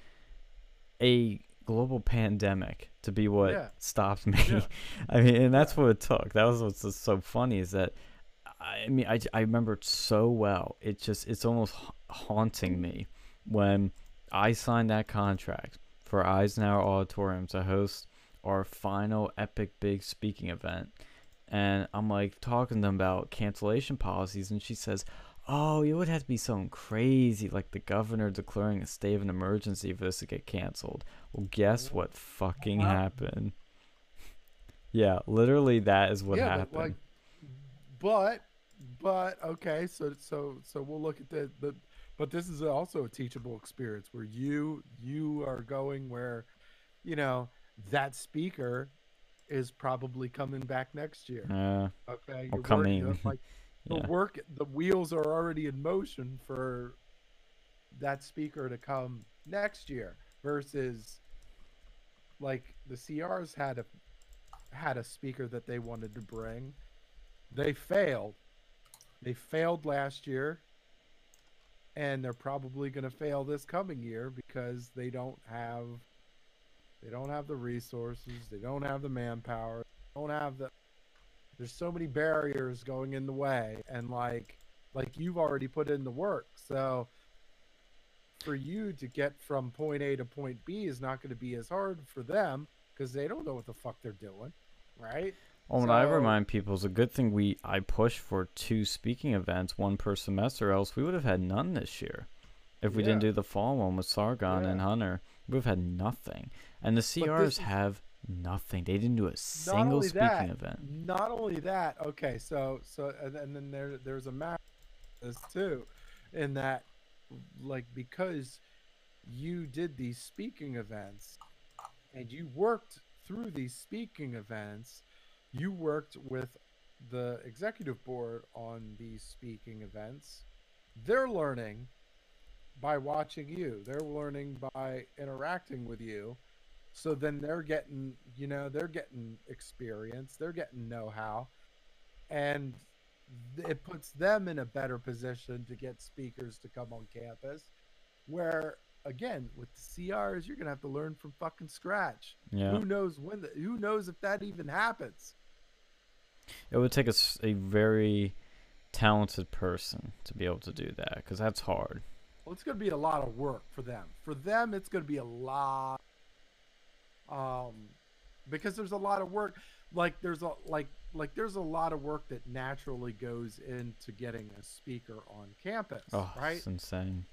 a global pandemic to be what Yeah. stopped me? Yeah. I mean, and that's what it took. That was what's so funny is that I mean, I, I remember it so well. It just it's almost haunting me when I signed that contract for Eisenhower Auditorium to host our final epic big speaking event. And I'm like talking to them about cancellation policies, and she says, Oh, it would have to be something crazy, like the governor declaring a state of an emergency for this to get canceled. Well, guess mm-hmm. what fucking Wow. happened? Yeah, literally, that is what yeah, happened. but like, but but okay, so so so we'll look at the the. But this is also a teachable experience where you you are going where, you know, that speaker is probably coming back next year. Yeah, Okay, You're coming. like the yeah. work, the wheels are already in motion for that speaker to come next year. Versus, like the CRs had a had a speaker that they wanted to bring, they failed. They failed last year, and they're probably going to fail this coming year because they don't have they don't have the resources, they don't have the manpower, they don't have the there's so many barriers going in the way and like like you've already put in the work. So for you to get from point A to point B is not going to be as hard for them because they don't know what the fuck they're doing, right? Well, what I remind people is a good thing we I pushed for two speaking events, one per semester, else we would have had none this year. If we didn't do the fall one with Sargon and Hunter, we would have had nothing. And the CRs have nothing. They didn't do a single speaking that, event. Not only that, okay, so so and, and then there there's a map this too, in that like because you did these speaking events and you worked through these speaking events, you worked with the executive board on these speaking events. They're learning by watching you. They're learning by interacting with you. So then they're getting, you know, they're getting experience, they're getting know-how, and it puts them in a better position to get speakers to come on campus. Where again, with the CRs, you're gonna have to learn from fucking scratch. Yeah. Who knows when? The, who knows if that even happens? It would take a, a very talented person to be able to do that because that's hard. Well, it's going to be a lot of work for them. For them, it's going to be a lot, um, because there's a lot of work. Like there's a like like there's a lot of work that naturally goes into getting a speaker on campus, Oh, right? it's insane.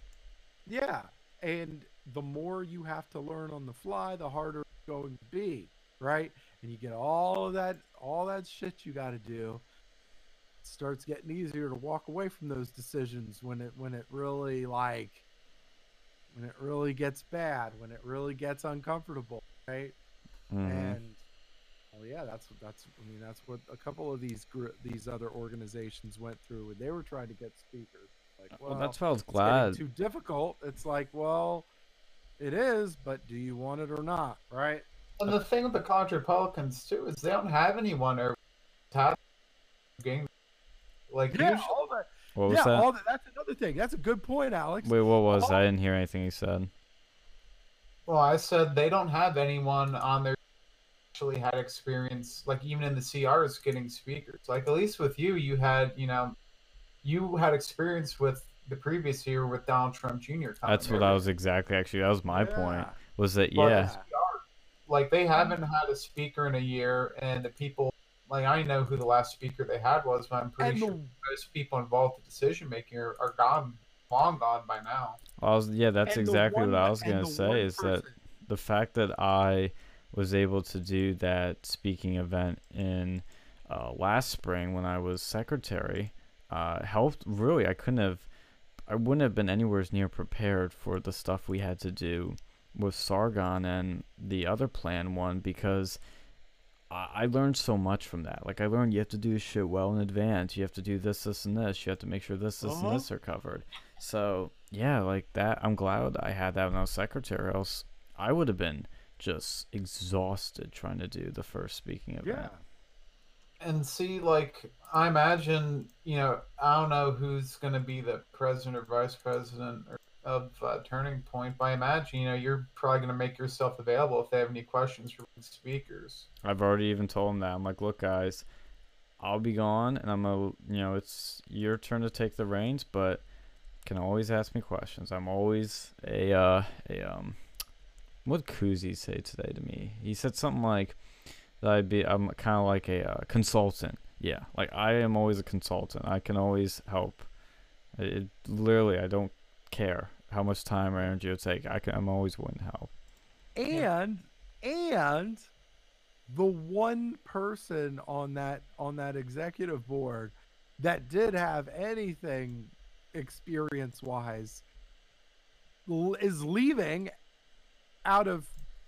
Yeah, and the more you have to learn on the fly, the harder it's going to be, right? And you get all of that, all that shit you got to do. It starts getting easier to walk away from those decisions when it when it really like when it really gets bad, when it really gets uncomfortable, right? Mhm. And well, yeah, that's that's I mean that's what a couple of these gr- these other organizations went through when they were trying to get speakers. Like, well, that's why I was it's glad. too difficult. It's like, well, it is, but do you want it or not? Right? And the thing with the College Republicans too is they don't have anyone or top game. Like Yeah, usually, all that. What was yeah, that? all that. That's another thing. That's a good point, Alex. Wait, what was? all- I didn't hear anything you said. well, I said they don't have anyone on their actually had experience, like even in the CRs getting speakers. Like at least with you, you had you know, you had experience with the previous year with Donald Trump Jr. That's what there. I was exactly. Actually, that was my point. Was that But yeah? The CR Like they haven't had a speaker in a year, and the people like I know who the last speaker they had was, but I'm pretty And sure the- most people involved in decision making are, are gone, long gone by now. I was, yeah, that's and exactly one- what I was gonna say. Is that the fact that I was able to do that speaking event in uh, last spring when I was secretary uh, helped. Really, I couldn't have, I wouldn't have been anywhere near prepared for the stuff we had to do with Sargon and the other plan one because I I learned so much from that. Like I learned you have to do shit well in advance. You have to do this, this, and this. You have to make sure this, this, Uh-huh. and this are covered. So yeah, like that. I'm glad I had that when I was secretary. Else I would have been just exhausted trying to do the first speaking event. yeah. And see, like I imagine, you know, I don't know who's going to be the president or vice president or, of uh, Turning Point, I imagine, you know, you're probably going to make yourself available if they have any questions for speakers. I've already even told them that. I'm like, look, guys, I'll be gone, and I'm a, you know, it's your turn to take the reins, but can always ask me questions. I'm always a, uh, a um, what Kuzi say today to me? He said something like that I'd be, I'm kind of like a uh, consultant. Yeah, like I am always a consultant. I can always help. It, literally, I don't care how much time or energy it take. I can, I'm always willing to help. and and the one person on that on that executive board that did have anything experience wise is leaving out of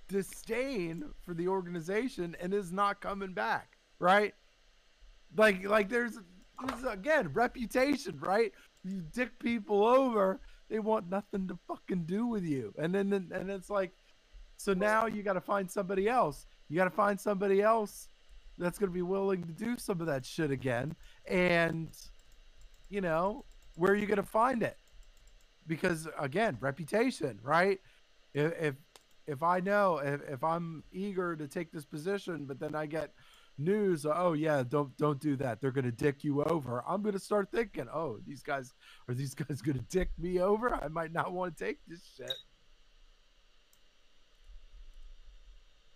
disdain for the organization and is not coming back right like like there's, there's again reputation right you dick people over they want nothing to fucking do with you and then and it's like so now you got to find somebody else. You got to find somebody else that's going to be willing to do some of that shit again. And, you know, where are you going to find it? Because again, reputation, right? If if, if I know if, if I'm eager to take this position, but then I get news, uh, oh yeah, don't don't do that. They're to dick you over. I'm to start thinking, oh, these guys are these guys to dick me over? I might not want to take this shit.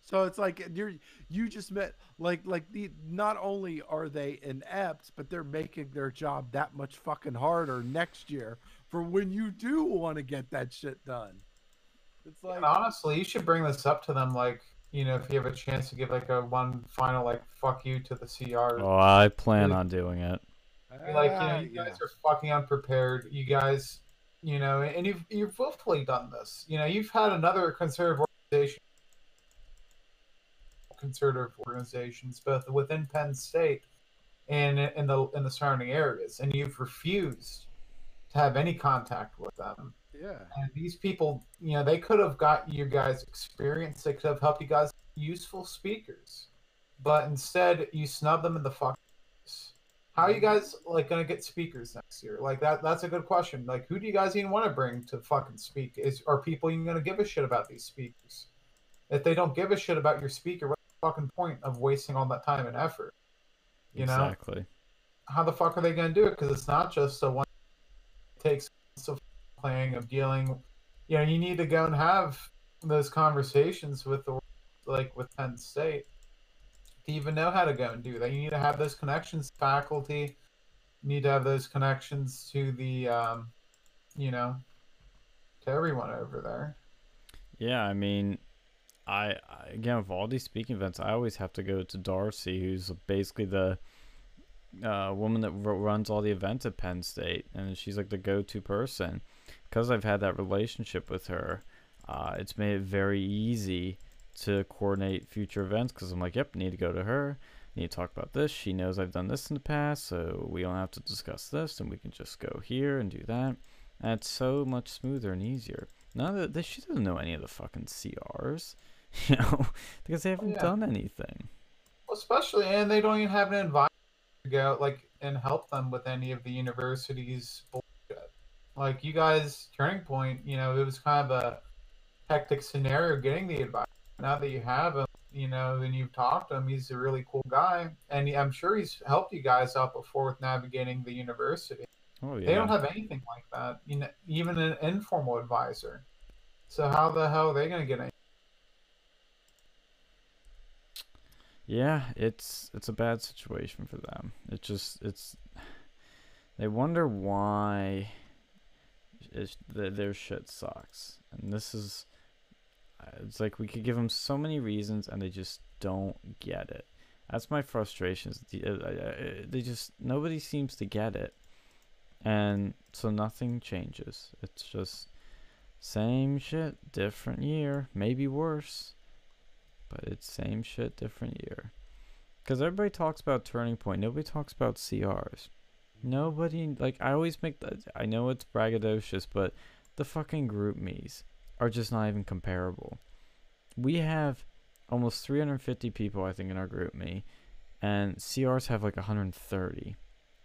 So it's like eh, you're you just met like like the not only are they inept, but they're making their job that much fucking harder next year for when you do want to get that shit done. It's like And honestly, you should bring this up to them, like, you know, if you have a chance to give like a one final like fuck you to the CR. Oh, I plan Really- on doing it. Like, you know, ah, you yeah. guys are fucking unprepared. You guys, you know, and you've you've willfully done this. You know, you've had another conservative organization, conservative organizations, both within Penn State and in the in the surrounding areas, and you've refused to have any contact with them. Yeah. And these people, you know, they could have got you guys experience. They could have helped you guys useful speakers, but instead you snub them in the fuck. How are you mm-hmm. guys like gonna get speakers next year? Like that. That's a good question. Like, who do you guys even want to bring to fucking speak? Is are people even gonna give a shit about these speakers? If they don't give a shit about your speaker, what's the fucking point of wasting all that time and effort? You know exactly. how the fuck are they going to do it? Because it's not just a one. It takes of playing of dealing. You know, you need to go and have those conversations with the like with Penn State to even know how to go and do that. You need to have those connections, faculty. You need to have those connections to the, um, you know, to everyone over there. Yeah, I mean, I, I again with all these speaking events, I always have to go to Darcy, who's basically the uh, woman that runs all the events at Penn State, and she's like the go-to person. Because I've had that relationship with her, uh, it's made it very easy to coordinate future events. Because I'm like, yep, need to go to her. Need to talk about this. She knows I've done this in the past, so we don't have to discuss this, and we can just go here and do that. And it's so much smoother and easier. Now that, she doesn't know any of the fucking CRs, you know, because they haven't yeah. done anything. especially and they don't even have an advisor to go like and help them with any of the university's. Like you guys, Turning Point, you know, it was kind of a hectic scenario getting the advice. Now that you have him, you know, and you've talked to him, he's a really cool guy, and I'm sure he's helped you guys out before with navigating the university. Oh yeah. They don't have anything like that, you know, even an informal advisor. So how the hell are they going to get any? Yeah, it's it's a bad situation for them. It just it's they wonder why th- their shit sucks, and this is uh, it's like we could give them so many reasons, and they just don't get it. That's my frustration. is the- uh, uh, uh, They just nobody seems to get it, and so nothing changes. It's just same shit, different year, maybe worse, but it's same shit, different year. Because everybody talks about turning point, nobody talks about CRs. Nobody like I always make that. I know it's braggadocious, but the fucking GroupMe's are just not even comparable. We have almost 350 people, I think, in our group me, and CRs have like 130.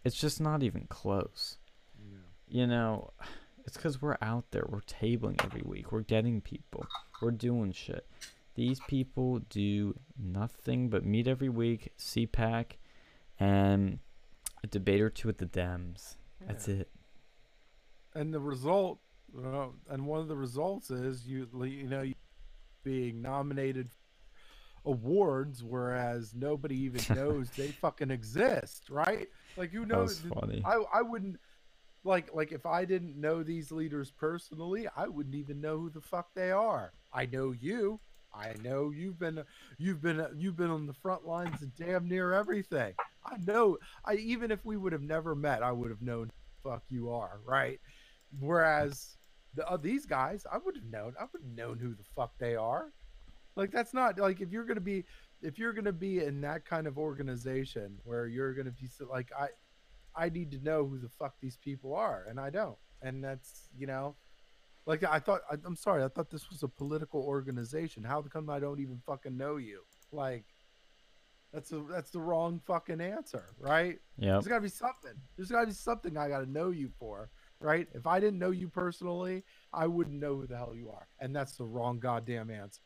It's just not even close. Yeah. You know, it's because we're out there. We're tabling every week. We're getting people. We're doing shit. These people do nothing but meet every week, CPAC, and a debate or two with the Dems. That's it. and the result uh, and one of the results is you you know you being nominated awards whereas nobody even knows they fucking exist right like who knows funny. I, I wouldn't like like if i didn't know these leaders personally i wouldn't even know who the fuck they are i know you i know you've been you've been you've been on the front lines of damn near everything. I know i even if we would have never met i would have known fuck you are right? Whereas the, uh, these guys i would have known i would have known who the fuck they are. Like that's not like if you're gonna be if you're gonna be in that kind of organization where you're gonna be like i I need to know who the fuck these people are, and I don't. And that's you know, like I thought. I, I'm sorry, I thought this was a political organization. How come I don't even fucking know you? Like, that's a that's the wrong fucking answer, right? Yeah. There's got to be something. There's got to be something I got to know you for, right? If I didn't know you personally, I wouldn't know who the hell you are, and that's the wrong goddamn answer.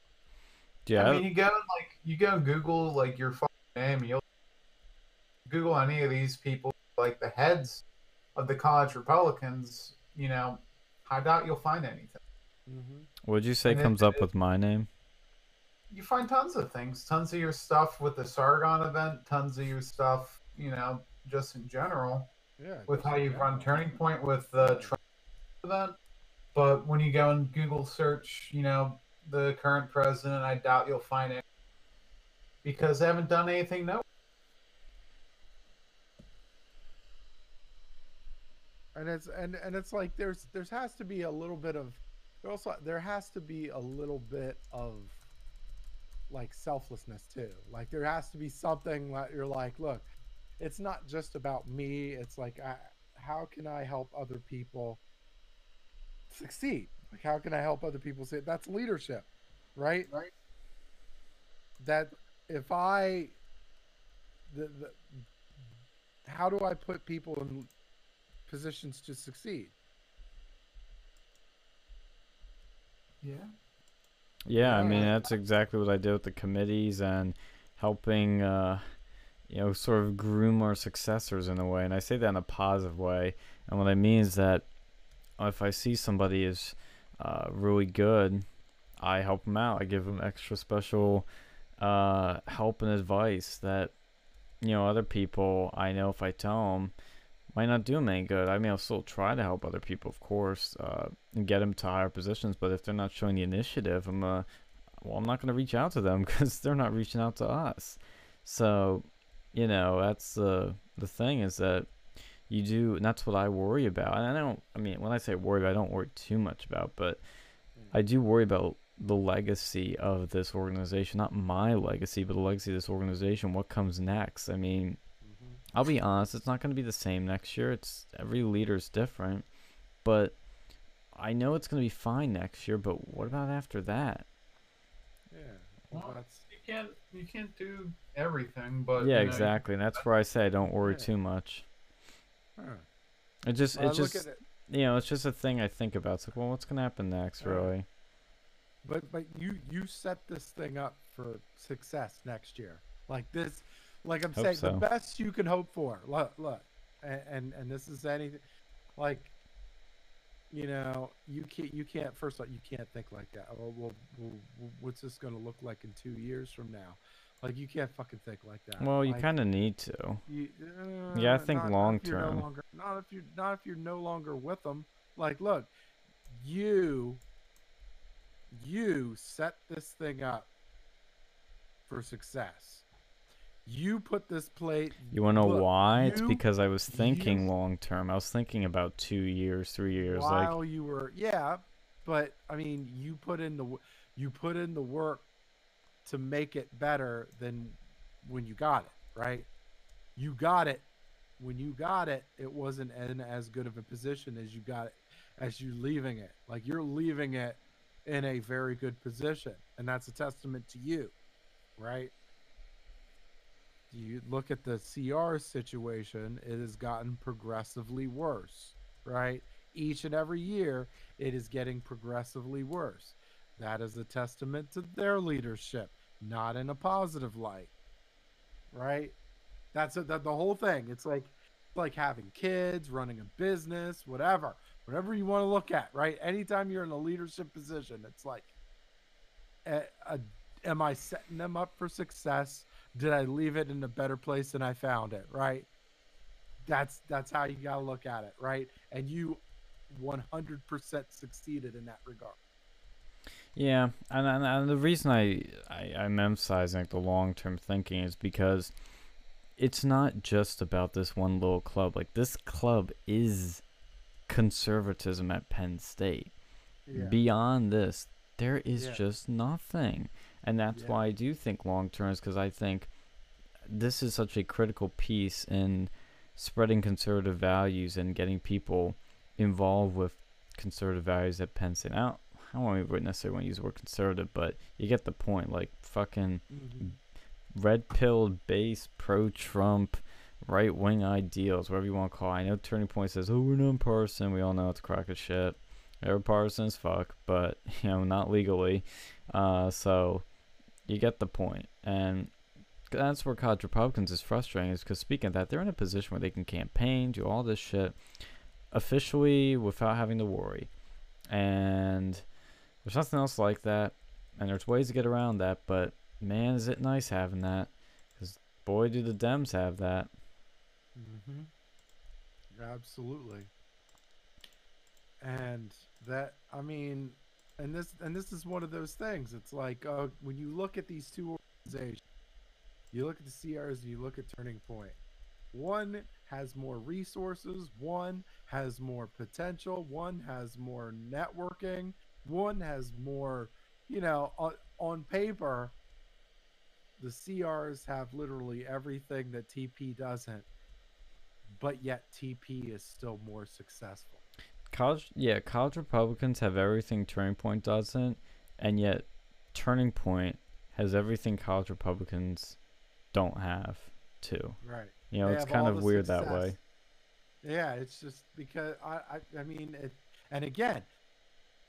Yeah. I mean, you go and, like you go Google like your fucking name, you'll Google any of these people, like the heads of the college Republicans. You know, I doubt you'll find anything. Mm-hmm. What'd you say and then- comes up with my name? You find tons of things, tons of your stuff with the Sargon event, tons of your stuff, you know, just in general Yeah. with how you've run. Turning Point with the Trump event. But when you go and Google search, you know, the current president, I doubt you'll find it because they haven't done anything. No, and it's and and it's like there's there's has to be a little bit of there also there has to be a little bit of like selflessness too. Like there has to be something that you're like look it's not just about me. It's like I, how can i help other people succeed? Like how can i help other people say that's leadership right? Right. That if i the, the how do i put people in positions to succeed. yeah, Yeah, I mean that's exactly what I did with the committees and helping, uh, you know, sort of groom our successors in a way. And I say that in a positive way. And what I mean is that if I see somebody is uh, really good, I help them out. I give them extra special uh, help and advice that you know other people I know if I tell them might not do them any good. I mean, I'll still try to help other people, of course, uh, and get them to higher positions. But if they're not showing the initiative, I'm uh, well, I'm not going to reach out to them because they're not reaching out to us. So, you know, that's the the thing is that you do, and that's what I worry about. And I don't, I mean, when I say worry, I don't worry too much about, but I do worry about the legacy of this organization, not my legacy, but the legacy of this organization. What comes next? I mean, I'll be honest, it's not going to be the same next year. It's every leader's different, but I know it's going to be fine next year. But what about after that? Yeah, well, Well, that's you can't you can't do everything. But yeah, you know, exactly. And that's where I say I don't worry Yeah. too much. huh. It just, I it just, it, you know, it's just a thing I think about. It's like, well, what's going to happen next, Yeah. really? but but you you set this thing up for success next year. Like this, like I'm Hope saying, so. the best you can hope for. Look, look, and and, and this is anything, like. You know, you can't. You can't. First of all, you can't think like that. Oh, well, well, what's this going to look like in two years from now? Like you can't fucking think like that. Well, you Like, kind of need to. you, You gotta uh, think not- not long if you're no term. longer- Not if you're not if you're no longer with them. Like, look, you you set this thing up for success. You put this plate. You want to know why? It's because I was thinking long term. I was thinking about two years, three years. Like, while you were yeah, but I mean, you put in the you put in the work to make it better than when you got it, right? You got it when you got it. It wasn't in as good of a position as you got it as you leaving it. Like you're leaving it in a very good position, and that's a testament to you, right? You look at the CR situation; it has gotten progressively worse, right? Each and every year, it is getting progressively worse. That is a testament to their leadership, not in a positive light, right? That's. That the whole thing. It's like like having kids, running a business, whatever, whatever you want to look at, right? Anytime you're in a leadership position, it's like, a, a, am I setting them up for success? Did I leave it in a better place than I found it, right? That's that's how you gotta look at it, right? And you 100% succeeded in that regard. Yeah, and, and, and the reason I, I I'm emphasizing the long term thinking is because it's not just about this one little club. Like this club is conservatism at Penn State. Beyond this, there is Yeah. just nothing, and that's Yeah. why I do think long term is because I think this is such a critical piece in spreading conservative values and getting people involved with conservative values at Penn State. I don't, I don't necessarily want to use the word conservative, but you get the point. Like fucking Mhm. red pill base pro Trump right wing ideals, whatever you want to call it. I know Turning Point says, Oh, we're non-partisan. We all know it's a crock of shit. They're partisan as fuck, but you know, not legally. Uh so you get the point. And that's where college Republicans is frustrating is because speaking of that, they're in a position where they can campaign, do all this shit officially without having to worry. And there's nothing else like that. And there's ways to get around that, but man, is it nice having that. Because boy, do the Dems have that. Mm-hmm. Absolutely. And that, I mean, and this and this is one of those things. It's like uh, when you look at these two organizations, you look at the CRs, and you look at Turning Point. One has more resources. One has more potential. One has more networking. One has more, you know, on, on paper. The CRs have literally everything that TP doesn't but yet TP is still more successful. College, yeah, college Republicans have everything Turning Point doesn't, and yet Turning Point has everything college Republicans don't have too. Right. You know, They it's kind of weird that way. Yeah, it's just because I, I, I mean, it, and again,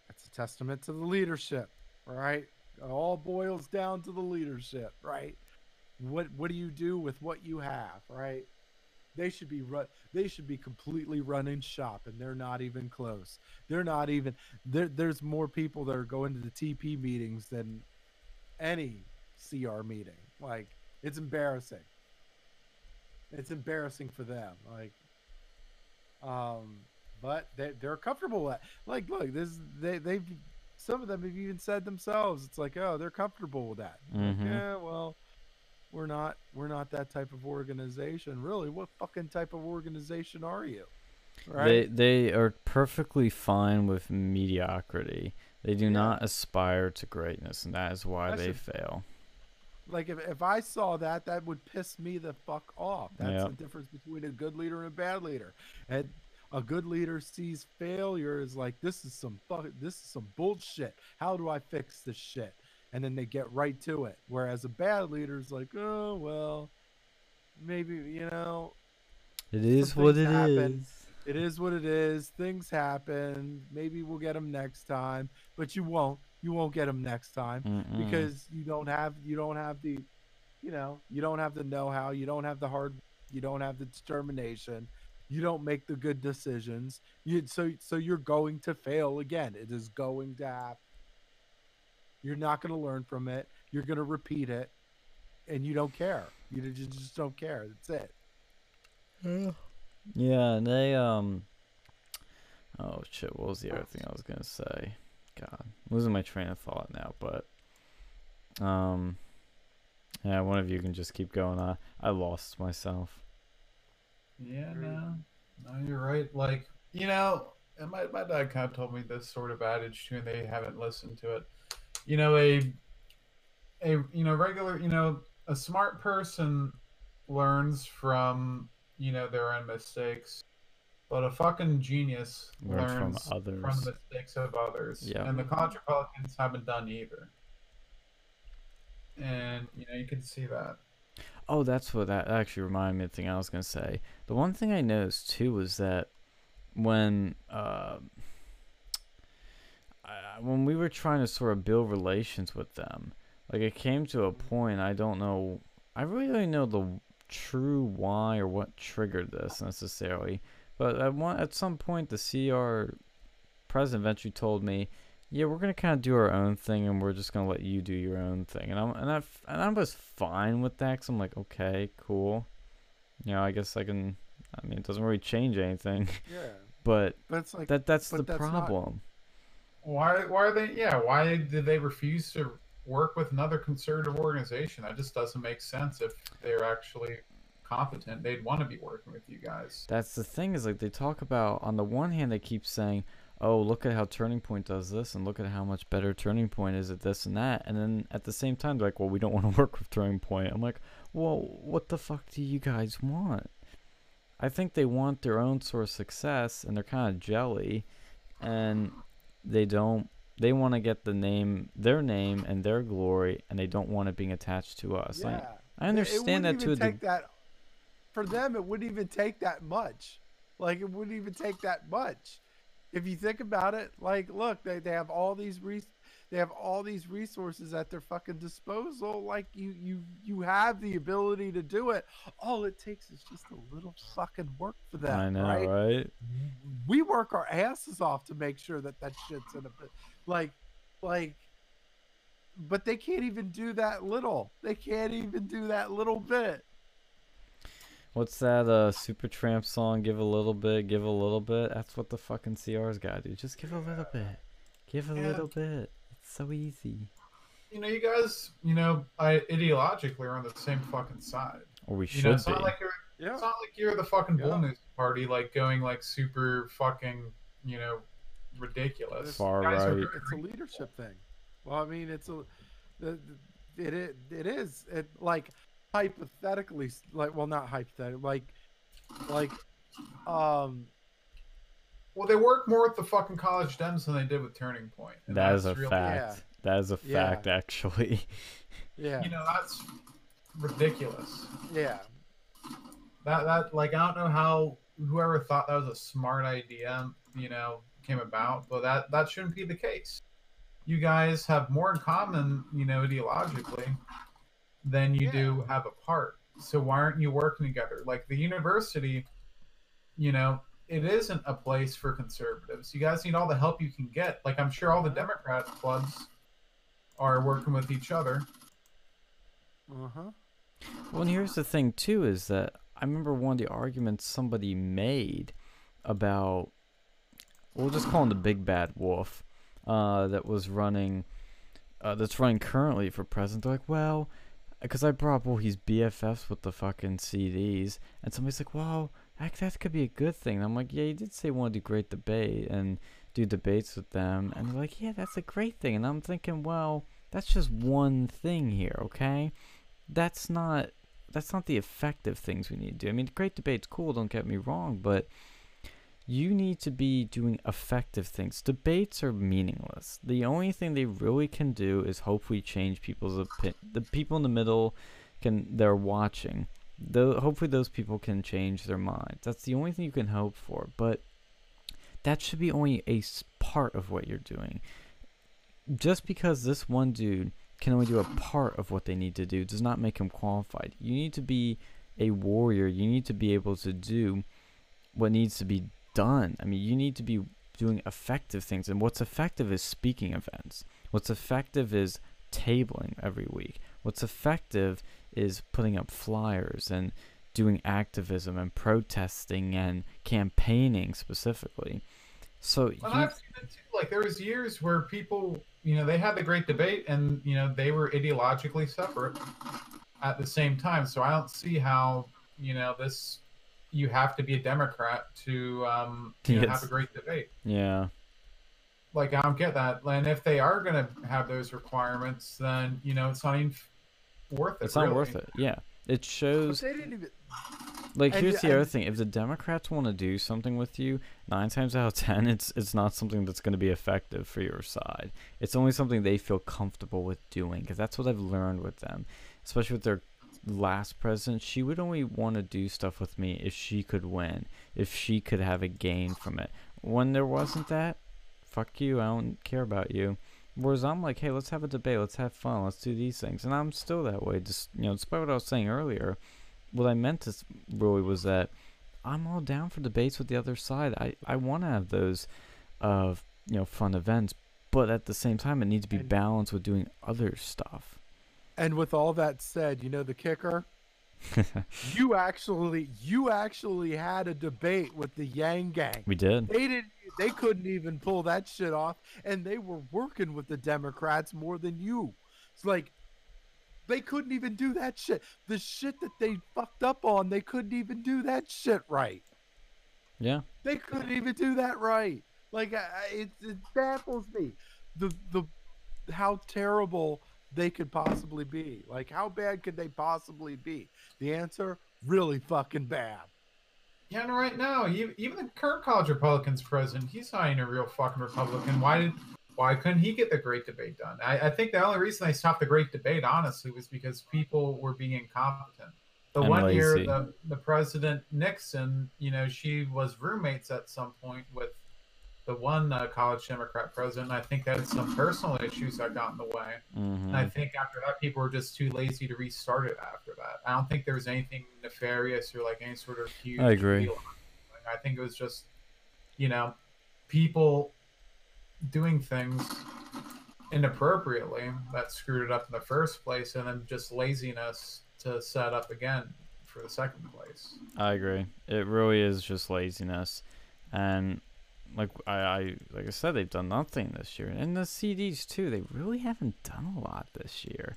that's a testament to the leadership, right? It all boils down to the leadership, right? What what do you do with what you have, right? They should be run. They should be completely running shop, and they're not even close. They're not even there. There's more people that are going to the TP meetings than any CR meeting. Like it's embarrassing. It's embarrassing for them. Like, um, but they they're comfortable with. Like, look, this they they've some of them have even said themselves. It's like, oh, they're comfortable with that. Like, Mhm. yeah, well, we're not we're not that type of organization. Really, what fucking type of organization are you? They Right? they they are perfectly fine with mediocrity. They do Yeah. not aspire to greatness, and that is why they fail. like if, if I saw that, that would piss me the fuck off. That's Yep. the difference between a good leader and a bad leader. And a good leader sees failure as like this is some fuck, this is some bullshit. How do I fix this shit? And then they get right to it. Whereas a bad leader is like, oh well, maybe you know It is what it happen. is. it is what it is. Things happen. Maybe we'll get them next time, but you won't. You won't get them next time Mm-mm. because you don't have you don't have the you know you don't have the know-how you don't have the hard you don't have the determination you don't make the good decisions you so so you're going to fail again it is going to happen you're not going to learn from it you're going to repeat it and you don't care. You just don't care. That's it. Yeah, and they um. Oh shit! What was the other thing I was gonna say? God, I'm losing my train of thought now. But um, yeah, one of you can just keep going. I I lost myself. Yeah, Agreed. no, no, you're right. Like, you know, and my my dad kind of told me this sort of adage too, and they haven't listened to it. You know, a a you know regular you know a smart person learns from you know their own mistakes, but a fucking genius Learn from learns others. from the mistakes of others. Yeah. And the College Republicans haven't done either. And you know you can see that. Oh, that's what that actually reminded me of the thing I was gonna say. The one thing I noticed too was that when uh, I, when we were trying to sort of build relations with them, like it came to a point I don't know. I really don't know the true why or what triggered this necessarily, but at one at some point the CR president eventually told me, "Yeah, we're gonna kind of do our own thing, and we're just gonna let you do your own thing." And I'm and I and I was fine with that, cause I'm like, okay, cool. You know, I guess I can. I mean, it doesn't really change anything, Yeah, but but it's like that that's the that's not- problem. Why? Why are they? Yeah. Why did they refuse to work with another conservative organization? That just doesn't make sense. If they're actually competent, they'd want to be working with you guys. That's the thing is like they talk about on the one hand they keep saying, "Oh, look at how Turning Point does this, and look at how much better Turning Point is at this and that," and then at the same time they're like, "Well, we don't want to work with Turning Point." I'm like, "Well, what the fuck do you guys want?" I think they want their own sort of success, and they're kind of jelly, and they don't. They want to get the name, their name, and their glory, and they don't want it being attached to us. yeah. Like, I understand that to a even degree. take that for them it wouldn't even take that much like it wouldn't even take that much if you think about it like look they, they have all these res- they have all these resources at their fucking disposal like you you you have the ability to do it all it takes is just a little fucking work for them I know, right? right? we work our asses off to make sure that that shit's in a bit like like but they can't even do that little they can't even do that little bit What's that uh Supertramp song? Give a little bit, give a little bit. That's what the fucking CR's gotta do. Just give a little bit. Give a Yeah. little bit. It's so easy. You know, you guys. You know, I ideologically are on the same fucking side. Or we You should know, it's be. not like you're. yeah It's not like you're the fucking bull moose party, like going like super fucking, you know, ridiculous. Far guys right. very it's a leadership thing well i mean it's a the, the, it, it it is it like hypothetically like well not hypothetically like like um Well, they work more with the fucking college dems than they did with Turning Point. and that is a that's really- fact. That is a Yeah. fact, actually. yeah You know, that's ridiculous. yeah That that like I don't know how whoever thought that was a smart idea, you know, came about, but that that shouldn't be the case. You guys have more in common, you know, ideologically than you do have apart. So why aren't you working together? Like the university, you know, it isn't a place for conservatives. You guys need all the help you can get. Like I'm sure all the Democrat clubs are working with each other. uh-huh Well, and here's the thing too is that I remember one of the arguments somebody made about we'll just call him the big bad wolf uh, that was running uh, that's running currently for president. They're like, well, because I brought up, well, he's BFFs with the fucking CDs, and somebody's like, well, that, that could be a good thing. I'm like, yeah, you did say you want to do great debate and do debates with them, and they're like, yeah, that's a great thing. And I'm thinking, well, that's just one thing here, okay? That's not that's not the effective things we need to do. I mean, great debate's cool, don't get me wrong, but you need to be doing effective things. Debates are meaningless. The only thing they really can do is hopefully change people's opinion. The people in the middle can they're watching. Though hopefully those people can change their minds. That's the only thing you can hope for. But that should be only a part of what you're doing. Just because this one dude can only do a part of what they need to do does not make him qualified. You need to be a warrior. You need to be able to do what needs to be done. I mean, you need to be doing effective things. And what's effective is speaking events. What's effective is tabling every week. What's effective is putting up flyers and doing activism and protesting and campaigning specifically. So And he, I've seen it too. Like there was years where people, you know, they had the great debate, and you know they were ideologically separate at the same time. So I don't see how you know this. You have to be a Democrat to um, you know, have a great debate. yeah, Like I don't get that. And if they are going to have those requirements, then you know it's not even worth it. it's not really. worth it. Yeah, it shows. they didn't even. Like And- here's the other thing: if the Democrats want to do something with you, nine times out of ten, it's it's not something that's going to be effective for your side. It's only something they feel comfortable with doing, because that's what I've learned with them, especially with their last president. She would only want to do stuff with me if she could win, if she could have a gain from it. When there wasn't that, fuck you, I don't care about you. Whereas I'm like, hey, let's have a debate, let's have fun, let's do these things, and I'm still that way. Just you know, despite what I was saying earlier what I meant to really was that I'm all down for debates with the other side. I, I want to have those, uh, you know, fun events, but at the same time, it needs to be balanced with doing other stuff. And with all that said, you know the kicker. You actually, you actually had a debate with the Yang Gang. we did. They didn't. They couldn't even pull that shit off, and they were working with the Democrats more than you. It's like they couldn't even do that shit. The shit that they fucked up on, they couldn't even do that shit right. Yeah. They couldn't even do that right. Like it, it baffles me. The the how terrible they could possibly be. Like how bad could they possibly be? The answer: really fucking bad. Yeah, and right now, e- even the current college Republicans president, he's not even a real fucking Republican. Why did, why couldn't he get the great debate done? I, I think the only reason they stopped the great debate, honestly, was because people were being incompetent. The And one year, the the president Nixon, you know, she was roommates at some point with the one uh, college Democrat president. I think that had some personal issues that got in the way. hmm And I think after that, people were just too lazy to restart it after that. I don't think there was anything nefarious or like any sort of huge. I agree. deal. I think it was just, you know, people doing things inappropriately that screwed it up in the first place, and then just laziness to set up again for the second place. I agree. It really is just laziness, and like I, I like I said, they've done nothing this year, and the CDs too. They really haven't done a lot this year.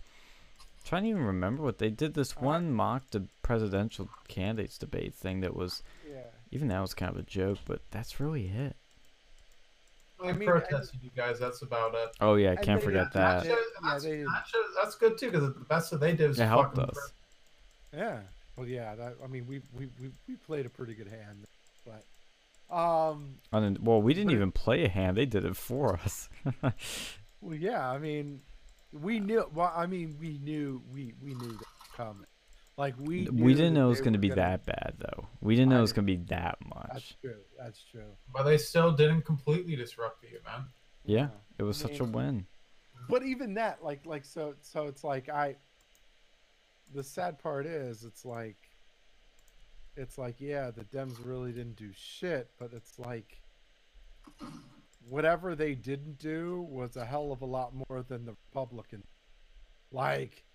trying to even remember what they did. This Uh, one mock the presidential candidates debate thing that was Yeah. even that was kind of a joke, but that's really it. I, I mean, protested you guys. That's about it. Oh yeah, I can't they- forget yeah, that. they- shows, yeah, that's, they- that shows, that's good too because the best that they did was It helped fucking us. Yeah. Well, yeah. That, I mean, we, we we we played a pretty good hand, but um. And then, well, we didn't But it- even play a hand; they did it for us. Well, yeah. I mean, we knew. Well, I mean, we knew we we knew that coming. Like we. we didn't know it was going to be gonna- that bad, though. We didn't know it was going to be that much. That's true. That's true. But they still didn't completely disrupt the event. Yeah, it was I such a win. But even that, like, like so, so it's like I. The sad part is, it's like. It's like, yeah, the Dems really didn't do shit, but it's like. Whatever they didn't do was a hell of a lot more than the Republican. Like.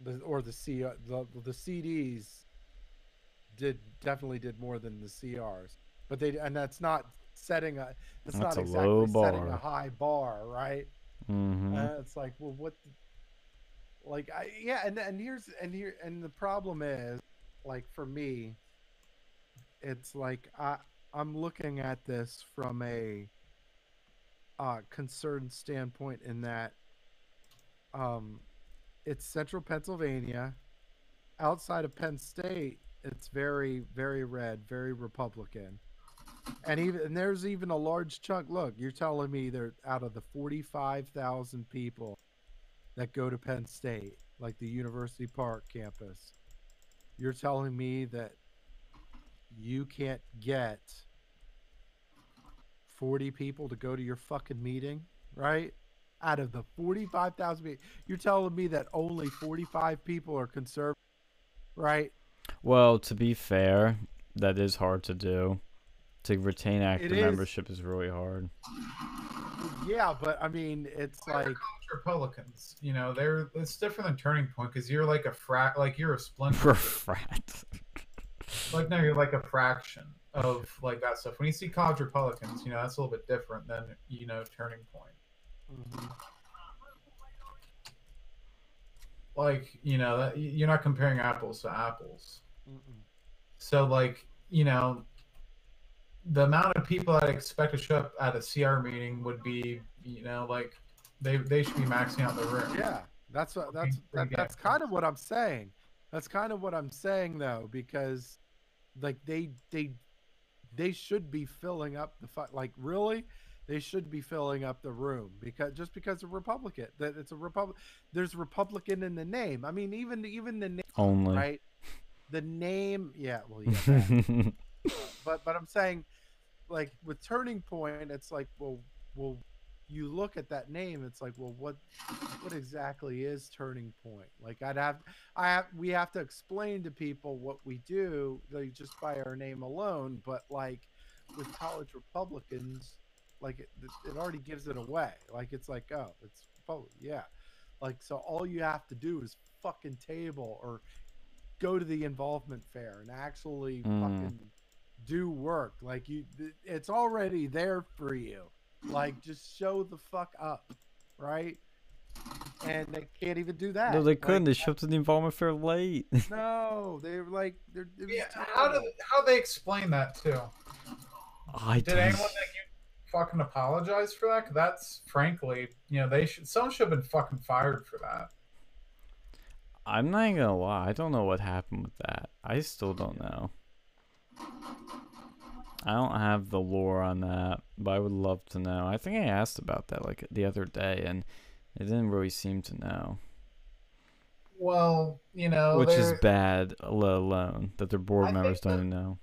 The or the C the the CDs. Did definitely did more than the CRs, but they and that's not setting a. It's That's not a exactly setting a high bar, right? hmm Uh, it's like, well, what? like, I yeah, and and here's and here and the problem is, like for me, it's like I I'm looking at this from a uh concerned standpoint in that um it's central Pennsylvania. Outside of Penn State, it's very, very red, very Republican. And even and there's even a large chunk. Look, you're telling me they're out of the 45,000 people that go to Penn State, like the University Park campus. You're telling me that you can't get 40 people to go to your fucking meeting, right? Out of the 45,000 people, you're telling me that only 45 people are conservative, right? Well, to be fair, that is hard to do. To retain active is. membership is really hard. Yeah, but I mean, it's They're like college Republicans. You know, they're it's different than Turning Point because you're like a frat, like you're a splinter. For frat. like no, you're like a fraction of like that stuff. When you see college Republicans, you know that's a little bit different than you know Turning Point. mhm. Like you know that you're not comparing apples to apples. Mm-mm. So like you know, the amount of people that expect to show up at a CR meeting would be you know like they they should be maxing out the room. Yeah, that's what that's that, that's kind of what I'm saying. That's kind of what I'm saying though, because like they they they should be filling up the fu- like really they should be filling up the room because just because a Republican that it's a Republic there's Republican in the name. I mean even even the name Only. right the name yeah well yeah but but I'm saying like with Turning Point it's like well well you look at that name it's like well what what exactly is turning point? Like i'd have i have we have to explain to people what we do like just by our name alone but like with college republicans like it, it already gives it away. Like it's like oh it's Republic, yeah. Like so all you have to do is fucking table or go to the involvement fair and actually Mm. fucking do work like you it's already there for you like just show the fuck up right and they can't even do that no, they couldn't. They Like, showed up to the involvement fair late. no they were like they're it was Yeah, how do how they explain that too? I Did anyone like you fucking apologize for that? 'Cause that's frankly, you know, they should someone should have been fucking fired for that. I'm not even gonna lie. I don't know what happened with that. I still don't know. I don't have the lore on that, but I would love to know. I think I asked about that like the other day, and it didn't really seem to know, Well, you know, which is bad. Let alone that their board I members think don't that- even know.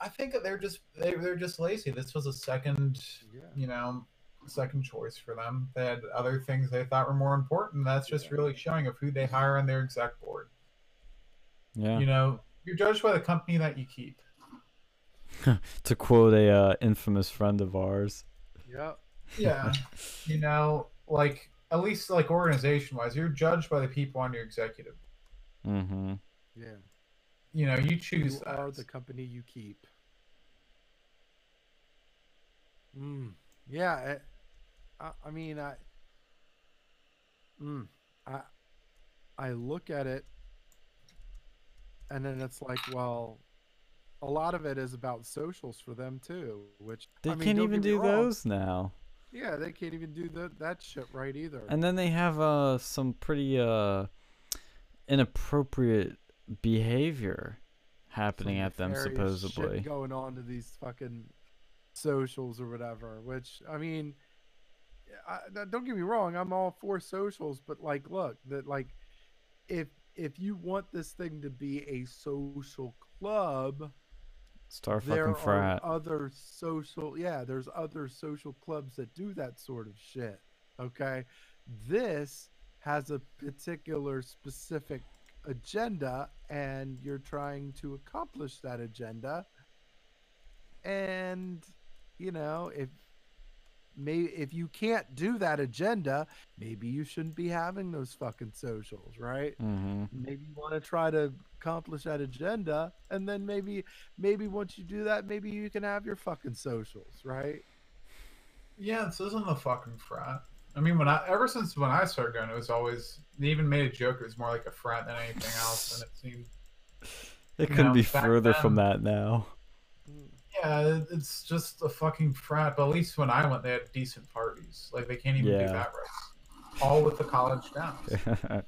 I think they're just they, they're just lazy. This was a second, Yeah. you know, second choice for them. They had other things they thought were more important. That's just Yeah. really showing of who they hire on their exec board. Yeah. You know, you're judged by the company that you keep. to quote a uh, infamous friend of ours. Yep. Yeah. you know, like at least like organization wise, you're judged by the people on your executive. Mm-hmm. Yeah. You know, you choose You are the company you keep. Mm. Yeah. It, I, I mean, I. Mm, I. I look at it, and then it's like, well, a lot of it is about socials for them too, which They I mean, can't even do wrong. those now. Yeah, they can't even do that that shit right either. And then they have uh some pretty uh inappropriate behavior happening some at them supposedly. going on to these fucking socials or whatever. Which I mean, I, don't get me wrong, I'm all for socials, but like, look, that like, if if you want this thing to be a social club, Star there fucking frat. are other social yeah there's other social clubs that do that sort of shit okay this has a particular specific agenda and you're trying to accomplish that agenda and you know if may if you can't do that agenda maybe you shouldn't be having those fucking socials right mm-hmm. maybe you want to try to accomplish that agenda and then maybe maybe once you do that maybe you can have your fucking socials right Yeah, this isn't a fucking frat. I mean, when I ever since when I started going, it was always they even made a joke. It was more like a frat than anything else, and it seemed It couldn't know, be back further from that now. Yeah, it's just a fucking frat. But at least when I went, they had decent parties. Like they can't even Yeah. do that right. All with the college Dems.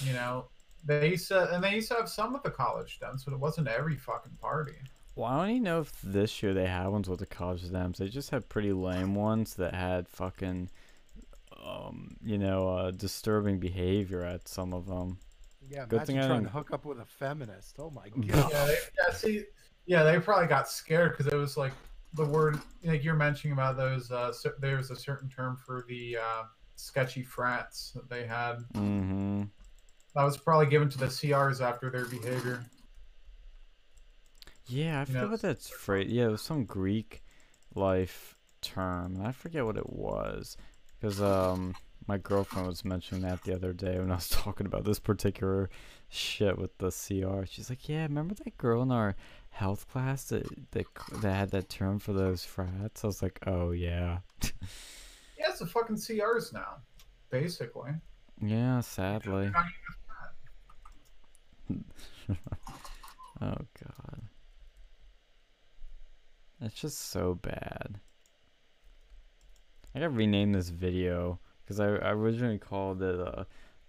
you know, they used to, and they used to have some with the college Dems, but it wasn't every fucking party. well, I don't even know if this year they had ones with the college Dems. They just had pretty lame ones that had fucking, um, you know, uh, disturbing behavior at some of them. yeah Good imagine thing I trying to hook up with a feminist oh my god yeah, they, yeah. See, yeah, they probably got scared because it was like the word like you're mentioning about those. Uh, cer- there was a certain term for the uh, sketchy frats that they had. Mm-hmm. That was probably given to the CRs after their behavior. Yeah, I forget know, what that's phrase. Yeah, it was some Greek life term, I forget what it was, because um my girlfriend was mentioning that the other day when I was talking about this particular shit with the CR. She's like, "Yeah, remember that girl in our health class that that, that had that term for those frats?" I was like, "Oh yeah." Yeah, it's the fucking CRs now, basically. Yeah, sadly. Oh god. It's just so bad. I gotta rename this video because I, I originally called it uh,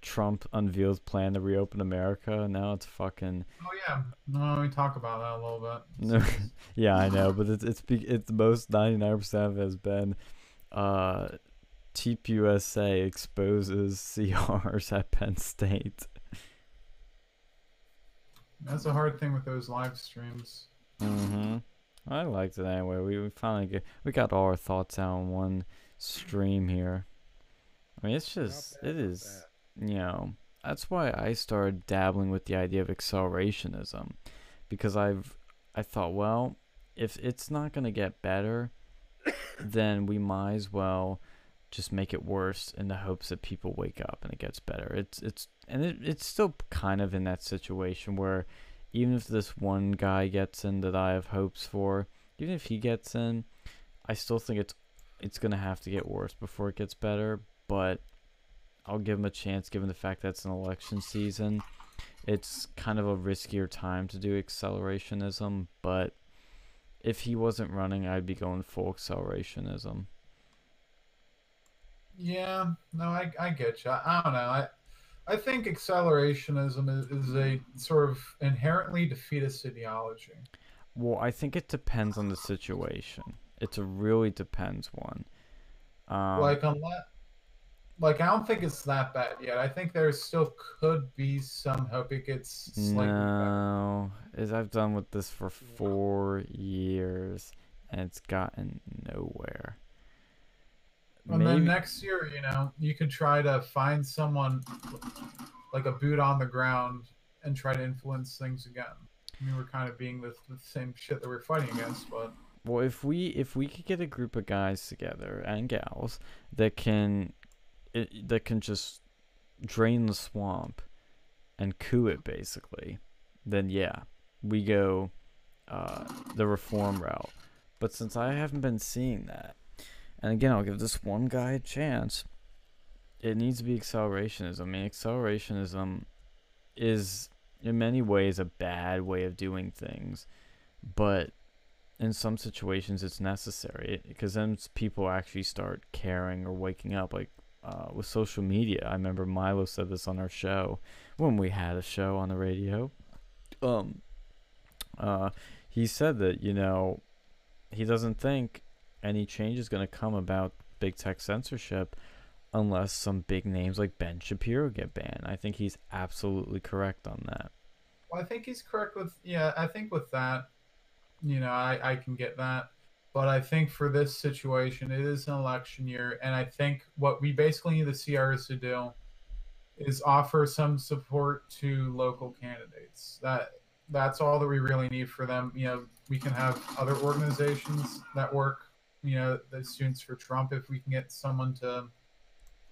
Trump unveils plan to reopen America. Now it's fucking Oh yeah, no, we talk about that a little bit. no, yeah I know, but it's it's be- it's most ninety nine percent of it has been uh, TPUSA exposes CRs at Penn State. That's a hard thing with those live streams. Mm-hmm. I liked it anyway. We, we finally get we got all our thoughts out in one stream here. I mean, it's Not just bad, it not is you know that's why I started dabbling with the idea of accelerationism because I've I thought well if it's not gonna get better then we might as well just make it worse in the hopes that people wake up and it gets better. It's it's and it, it's still kind of in that situation where even if this one guy gets in that I have hopes for, even if he gets in, I still think it's it's gonna have to get worse before it gets better. But I'll give him a chance, given the fact that it's an election season. It's kind of a riskier time to do accelerationism, but if he wasn't running, I'd be going full accelerationism. Yeah, no, I, I get you. I, I don't know. I I think accelerationism is, is a sort of inherently defeatist ideology. Well, I think it depends on the situation. It's a really depends one. Um, like unless, like I don't think it's that bad yet. I think there still could be some hope it gets slightly better. no, as I've done with this for four years, and it's gotten nowhere. And Maybe then next year, you know, you could try to find someone like a boot on the ground and try to influence things again. I mean, we're kind of being the, the same shit that we're fighting against, but Well, if we if we could get a group of guys together and gals that can it, that can just drain the swamp and coup it basically, then yeah, we go uh, the reform route. But since I haven't been seeing that, and again, I'll give this one guy a chance. It needs to be accelerationism. I mean, accelerationism is in many ways a bad way of doing things, but in some situations it's necessary because then people actually start caring or waking up like uh, with social media. I remember milo said this on our show when we had a show on the radio. Um uh he said that you know he doesn't think any change is going to come about big tech censorship unless some big names like ben shapiro get banned. I think he's absolutely correct on that. Well, I think he's correct with yeah. I think with that, you know, I I can get that, but I think for this situation, it is an election year, and I think what we basically need the CRs to do is offer some support to local candidates. That that's all that we really need for them. You know, we can have other organizations that work. You know, the Students for Trump. If we can get someone to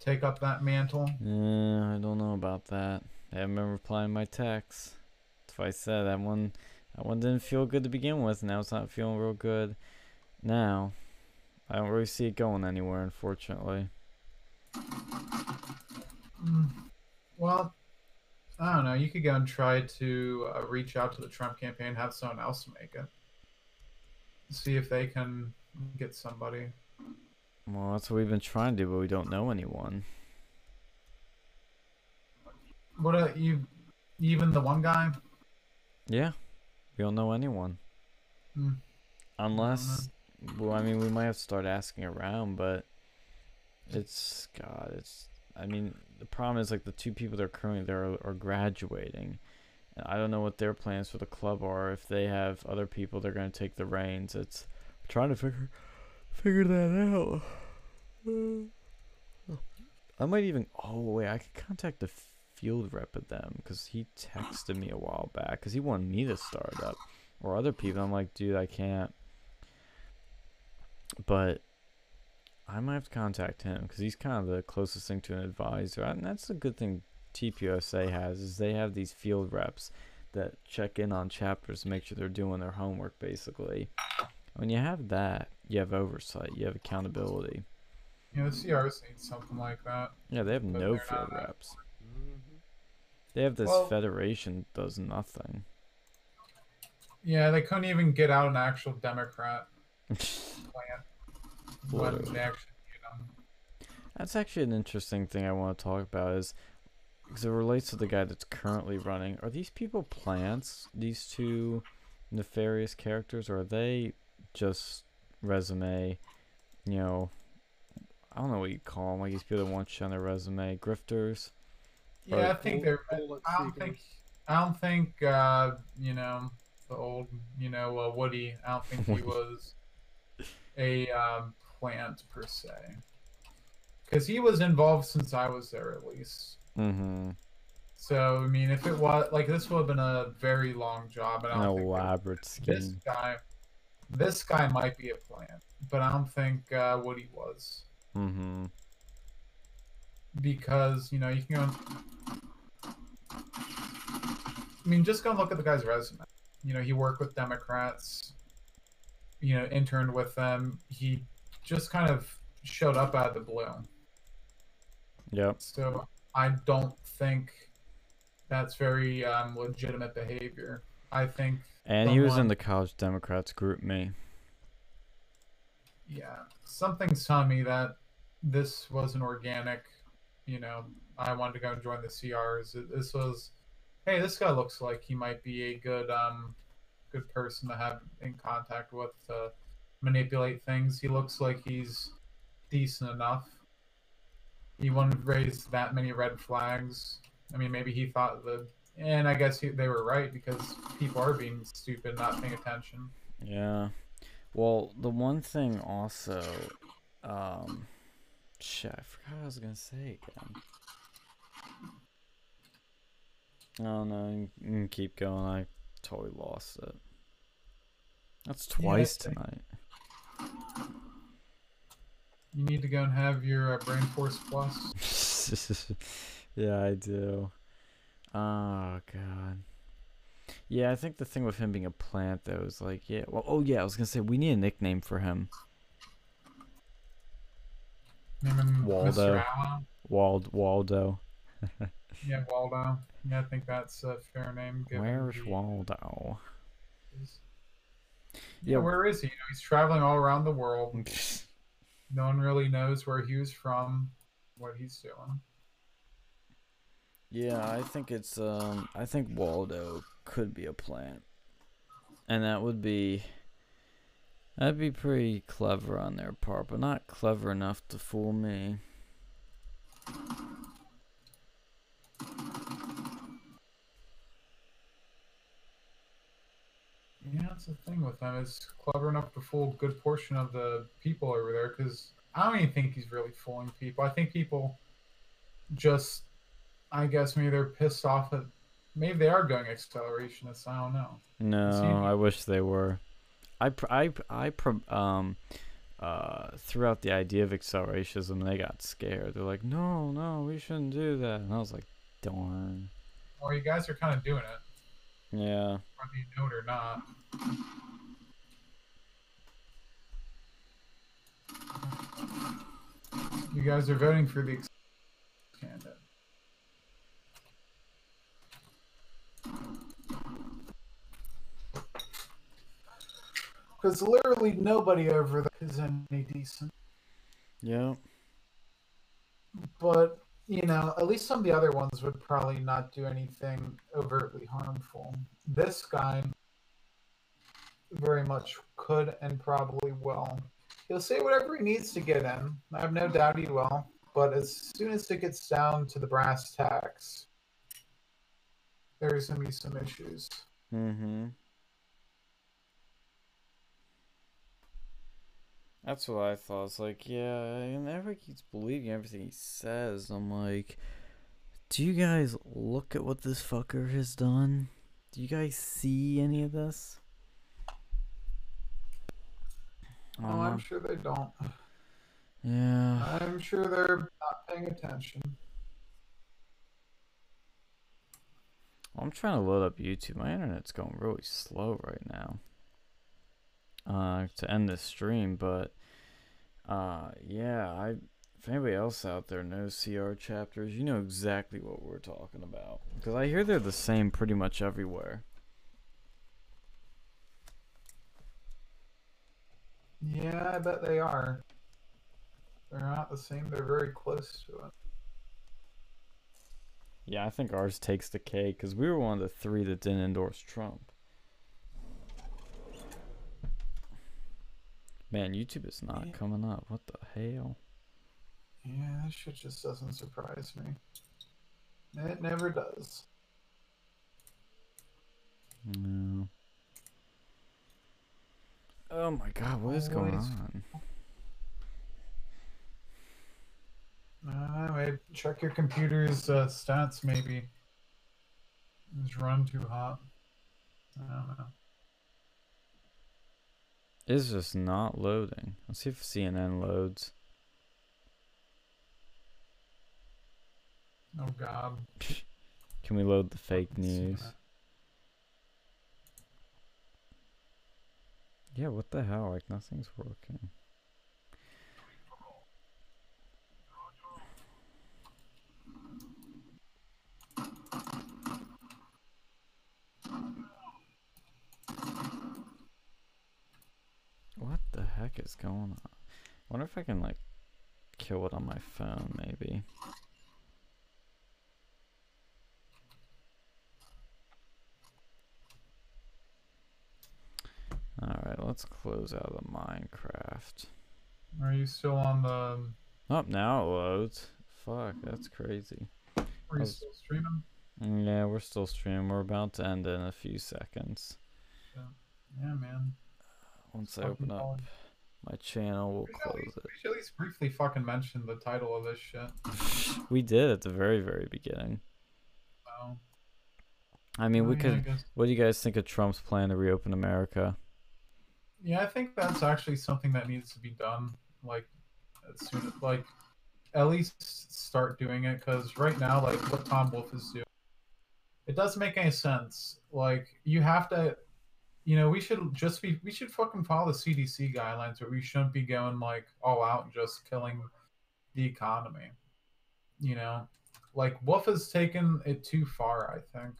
take up that mantle. Yeah, I don't know about that. I haven't replying my texts. That's why I said that one. That one didn't feel good to begin with. Now it's not feeling real good. Now, I don't really see it going anywhere, unfortunately. Mm, Well, I don't know. You could go and try to uh, reach out to the Trump campaign, have someone else make it, see if they can get somebody. Well, that's what we've been trying to do, but we don't know anyone. What uh, you, even the one guy? Yeah, we don't know anyone. Hmm. Unless, well, I mean, we might have to start asking around, but it's God. It's. I mean, the problem is like the two people that are currently there are, are graduating. And I don't know what their plans for the club are. If they have other people, they're going to take the reins. It's trying to figure figure that out. I might even. Oh wait, I could contact the field rep at them because he texted me a while back because he wanted me to start up or other people. I'm like, dude, I can't. But I might have to contact him because he's kind of the closest thing to an advisor, and that's a good thing TPSA has is they have these field reps that check in on chapters to make sure they're doing their homework. Basically, when you have that, you have oversight, you have accountability. You know, the CRs need something like that. Yeah, they have no field reps. They have this Well- federation does nothing. Yeah, they couldn't even get out an actual Democrat plant when Literally. they actually need. That's actually an interesting thing I want to talk about is because it relates to the guy that's currently running. Are these people plants? These two nefarious characters, or are they just resume? You know, I don't know what you call them. Like these people that want shit on their resume, grifters. Yeah, Right. I think they're. I don't think. I don't think. Uh, you know, the old. You know, uh, Woody. I don't think he was a um, plant per se. Because he was involved since I was there, at least. Mm-hmm. So I mean, if it was like this, would have been a very long job, and I An don't think they- elaborate this guy. This guy might be a plant, but I don't think uh, Woody was. Mm-hmm. because you know you can go. I mean, just go and look at the guy's resume. You know, he worked with Democrats. You know, interned with them. He just kind of showed up out of the blue. Yeah. So I don't think that's very um, legitimate behavior. I think, And he was in the college Democrats GroupMe. yeah, something's telling me that this wasn't organic. You know, I wanted to go and join the CRs. This was, hey, this guy looks like he might be a good, um, good person to have in contact with to manipulate things. He looks like he's decent enough. He wouldn't raise that many red flags. I mean, maybe he thought the, and I guess he, they were right because people are being stupid, not paying attention. Yeah. Well, the one thing also, um, shit, I forgot what I was gonna say again. Oh no, you can keep going. I totally lost it. That's twice think- tonight. You need to go and have your uh, Brain Force Plus. yeah, I do. Oh god. Yeah, I think the thing with him being a plant though is like, yeah. Well, oh yeah, I was gonna say we need a nickname for him. Name him Waldo. Mr. Wald Waldo. Yeah, Waldo. Yeah, I think that's a fair name. given Where's Waldo? Yeah. Where is he? You know, he's traveling all around the world. No one really knows where he was from, what he's doing. Yeah, I think it's um I think Waldo could be a plant. And that would be that'd be pretty clever on their part, but not clever enough to fool me. Yeah, that's the thing with him. Is clever enough to fool a good portion of the people over there. Because I don't even think he's really fooling people. I think people just, I guess maybe they're pissed off at. Maybe they are going accelerationists. I don't know. No, See, I wish they were. I I I um uh threw out the idea of accelerationism and they got scared. They're like, "No, no, we shouldn't do that." And I was like, "Darn." Or you guys are kind of doing it, Yeah. whether you know it or not. You guys are voting for the candidate. Because literally nobody over there is any decent. Yep. But, you know, at least some of the other ones would probably not do anything overtly harmful. This guy very much could and probably will. He'll say whatever he needs to get in. I have no doubt he will. But as soon as it gets down to the brass tacks, there's going to be some issues. Mm-hmm. That's what I thought. It's like, yeah, and never keeps believing everything he says. I'm like, do you guys look at what this fucker has done? Do you guys see any of this? Oh, don't. I'm sure they don't. Yeah. I'm sure they're not paying attention. I'm trying to load up YouTube. My internet's going really slow right now. Uh, to end this stream, but uh, yeah, I. If anybody else out there knows CR chapters, you know exactly what we're talking about. Because I hear they're the same pretty much everywhere. Yeah, I bet they are. They're not the same. They're very close to it. Yeah, I think ours takes the cake because we were one of the three that didn't endorse Trump. Man, YouTube is not Yeah. coming up. What the hell? Yeah, that shit just doesn't surprise me. It never does. No. Oh my god, what is going on? Uh, maybe check your computer's uh, stats, maybe. It's run too hot. I don't know. It's just not loading. Let's see if CNN loads. Oh god. Can we load the fake news? Yeah, what the hell? Like nothing's working. What the heck is going on? I wonder if I can like kill it on my phone maybe. Alright, let's close out of Minecraft. Are you still on the? Oh, now it loads. Fuck, that's crazy. Are you was- still streaming? Yeah, we're still streaming. We're about to end in a few seconds. Yeah, man. Once I open up. My channel, we'll We close it. we should at least briefly fucking mention the title of this shit. We did at the very, very beginning. So, I mean, we oh, yeah, I could. What do you guys think of Trump's plan to reopen America? Yeah, I think that's actually something that needs to be done. Like, as soon as, like, at least start doing it. Because right now, like, what Tom Wolf is doing, it doesn't make any sense. Like, you have to, you know, we should just be, we should fucking follow the CDC guidelines, but we shouldn't be going, like, all out and just killing the economy. You know? Like, Wolf has taken it too far, I think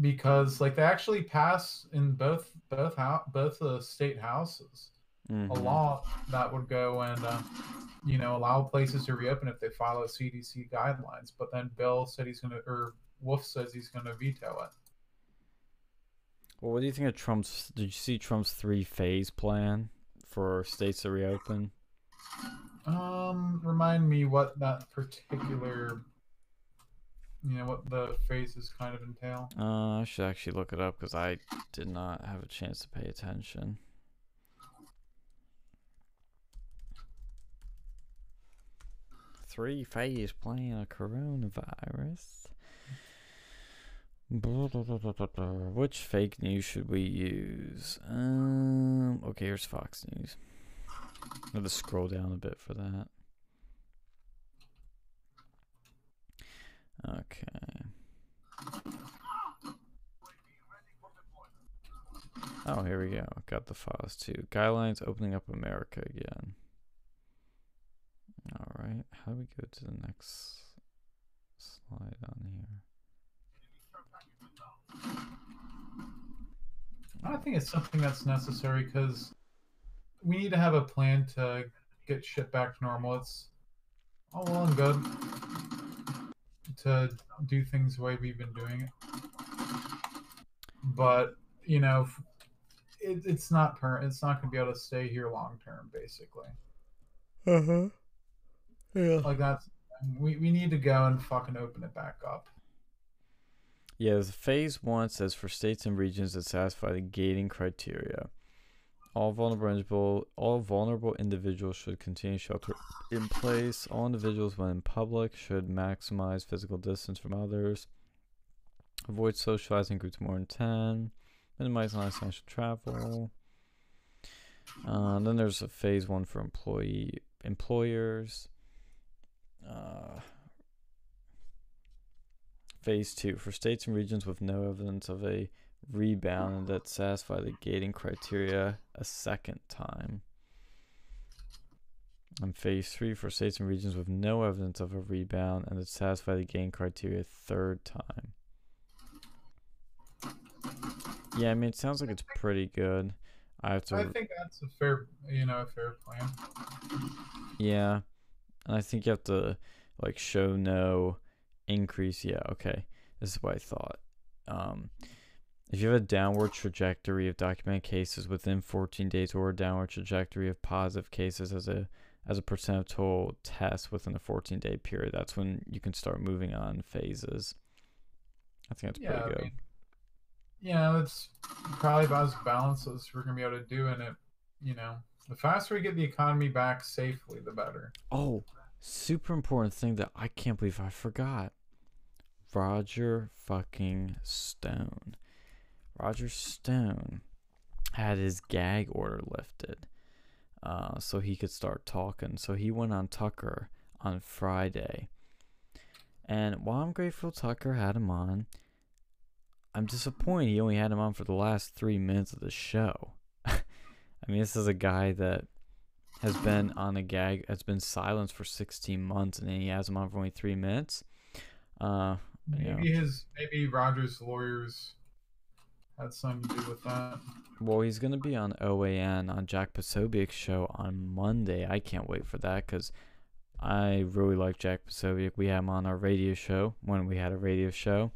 because like they actually pass in both both how both the state houses a Mhm. law that would go and uh, you know allow places to reopen if they follow CDC guidelines. But then Bill said he's gonna or Wolf says he's gonna veto it. Well, what do you think of Trump's? Did you see Trump's three-phase plan for states to reopen? Um, remind me what that particular you know what the phases kind of entail. Uh, I should actually look it up because I did not have a chance to pay attention. Three phase plan of coronavirus. Which fake news should we use? Um, okay, here's Fox News. I'll scroll down a bit for that. Okay. Oh, here we go. Got the files too. Guidelines opening up America again. All right. How do we go to the next slide on here? I think it's something that's necessary because we need to have a plan to get shit back to normal. It's all well and good to do things the way we've been doing it, but you know, it, it's not per. It's not going to be able to stay here long term. Basically, Uh huh. Yeah. like that's we we need to go and fucking open it back up. Yeah, phase one says for states and regions that satisfy the gating criteria, all vulnerable all vulnerable individuals should continue shelter in place. All individuals, when in public, should maximize physical distance from others. Avoid socializing groups more than ten. Minimize non-essential travel. Uh, then there's a phase one for employee employers. Uh, phase two for states and regions with no evidence of a rebound that satisfy the gating criteria a second time. And phase three for states and regions with no evidence of a rebound and that satisfy the gating criteria a third time. Yeah, I mean, it sounds like it's pretty good. I have to. I think that's a fair, you know, a fair plan. Yeah. And I think you have to like show no increase. Yeah, okay. This is what I thought. Um if you have a downward trajectory of documented cases within 14 days or a downward trajectory of positive cases as a as a percent of total tests within a 14 day period, that's when you can start moving on phases. I think that's Yeah, pretty I good. mean, know, it's probably about as balanced as we're gonna be able to do in it. You know, the faster we get the economy back safely, the better. Oh, super important thing that I can't believe I forgot. Roger fucking Stone. Roger Stone had his gag order lifted uh, so he could start talking. So he went on Tucker on Friday. And while I'm grateful Tucker had him on, I'm disappointed he only had him on for the last three minutes of the show. I mean, this is a guy that has been on a gag, has been silenced for 16 months, and then he has him on for only three minutes. Uh, Yeah. Maybe his, maybe Rogers' lawyers had something to do with that. well, he's gonna be on OAN on Jack Posobiec's show on Monday. I can't wait for that because I really like Jack Posobiec. We had him on our radio show when we had a radio show,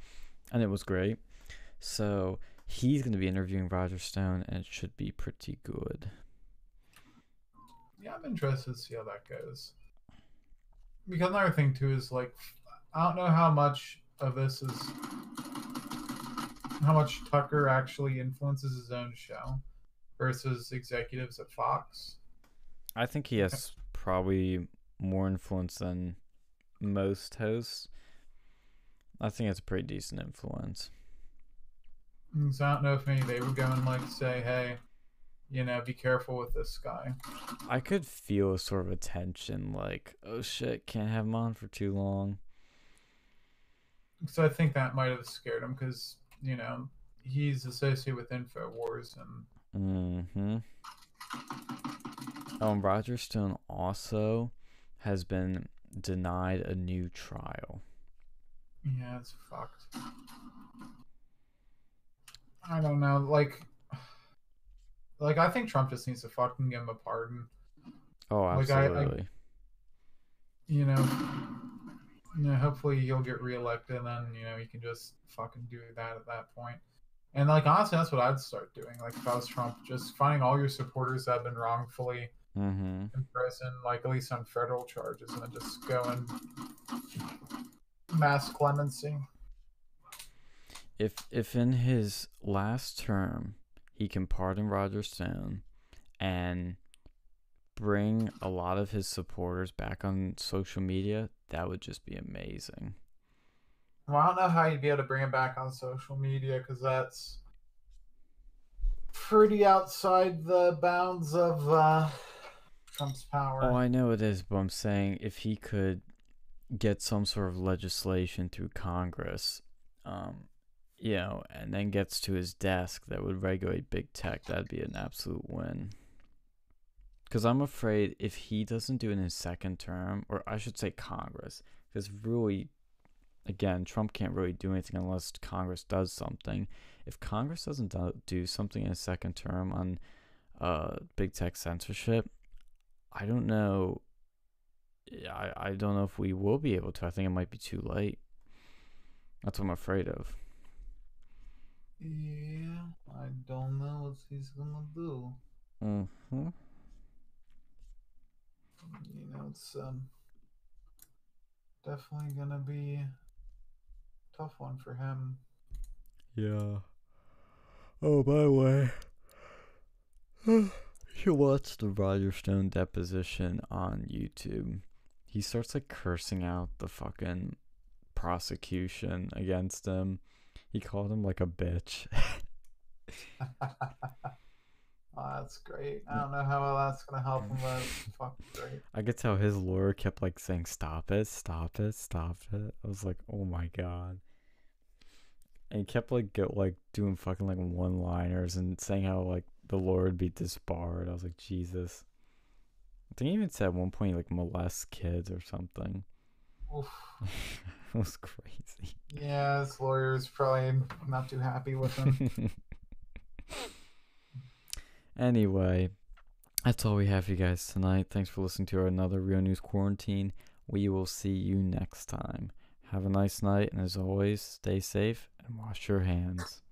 and it was great. So he's gonna be interviewing Roger Stone, and it should be pretty good. Yeah, I'm interested to see how that goes. Because another thing too is like, I don't know how much of this is how much Tucker actually influences his own show versus executives at Fox. I think he has probably more influence than most hosts. I think it's a pretty decent influence. So I don't know if maybe they would go and like say, hey, you know, be careful with this guy. I could feel a sort of a tension, like, oh shit, can't have him on for too long. So I think that might have scared him because you know he's associated with Infowars and Mm-hmm. Um, Roger Stone also has been denied a new trial. yeah, it's fucked. I don't know, like, like I think Trump just needs to fucking give him a pardon. Oh, Like, I- I- absolutely. You know, you know, hopefully he'll get reelected, and then you know he can just fucking do that at that point. And like honestly, that's what I'd start doing. Like if I was Trump, just finding all your supporters that have been wrongfully mm-hmm. in prison, like at least on federal charges, and then just go and mass clemency. If if in his last term he can pardon Roger Stone and bring a lot of his supporters back on social media, that would just be amazing. Well, I don't know how you'd be able to bring it back on social media because that's pretty outside the bounds of uh, Trump's power. Oh, I know it is, but I'm saying if he could get some sort of legislation through Congress, um, you know, and then gets to his desk that would regulate big tech, that'd be an absolute win. Because I'm afraid if he doesn't do it in his second term, or I should say Congress, because really, again, Trump can't really do anything unless Congress does something. If Congress doesn't do, do something in his second term on uh, big tech censorship, I don't know. Yeah, I, I don't know if we will be able to. I think it might be too late. That's what I'm afraid of. yeah, I don't know what he's gonna do. Mm-hmm. You know, it's um, definitely gonna be a tough one for him. Yeah. Oh, by the way, you watch the Roger Stone deposition on YouTube. He starts like cursing out the fucking prosecution against him. He called him like a bitch. I That's great. I don't know how that's gonna help him, but it's fucking great. I could tell his lawyer kept like saying, "Stop it, stop it, stop it." I was like, "Oh my god!" And he kept like go, like doing fucking like one-liners and saying how like the lawyer would be disbarred. I was like, Jesus. I think he even said at one point like molest kids or something. It was crazy. Yeah, his lawyer's probably not too happy with him. anyway, that's all we have for you guys tonight. Thanks for listening to another Real News Quarantine. We will see you next time. Have a nice night, and as always, stay safe and wash your hands.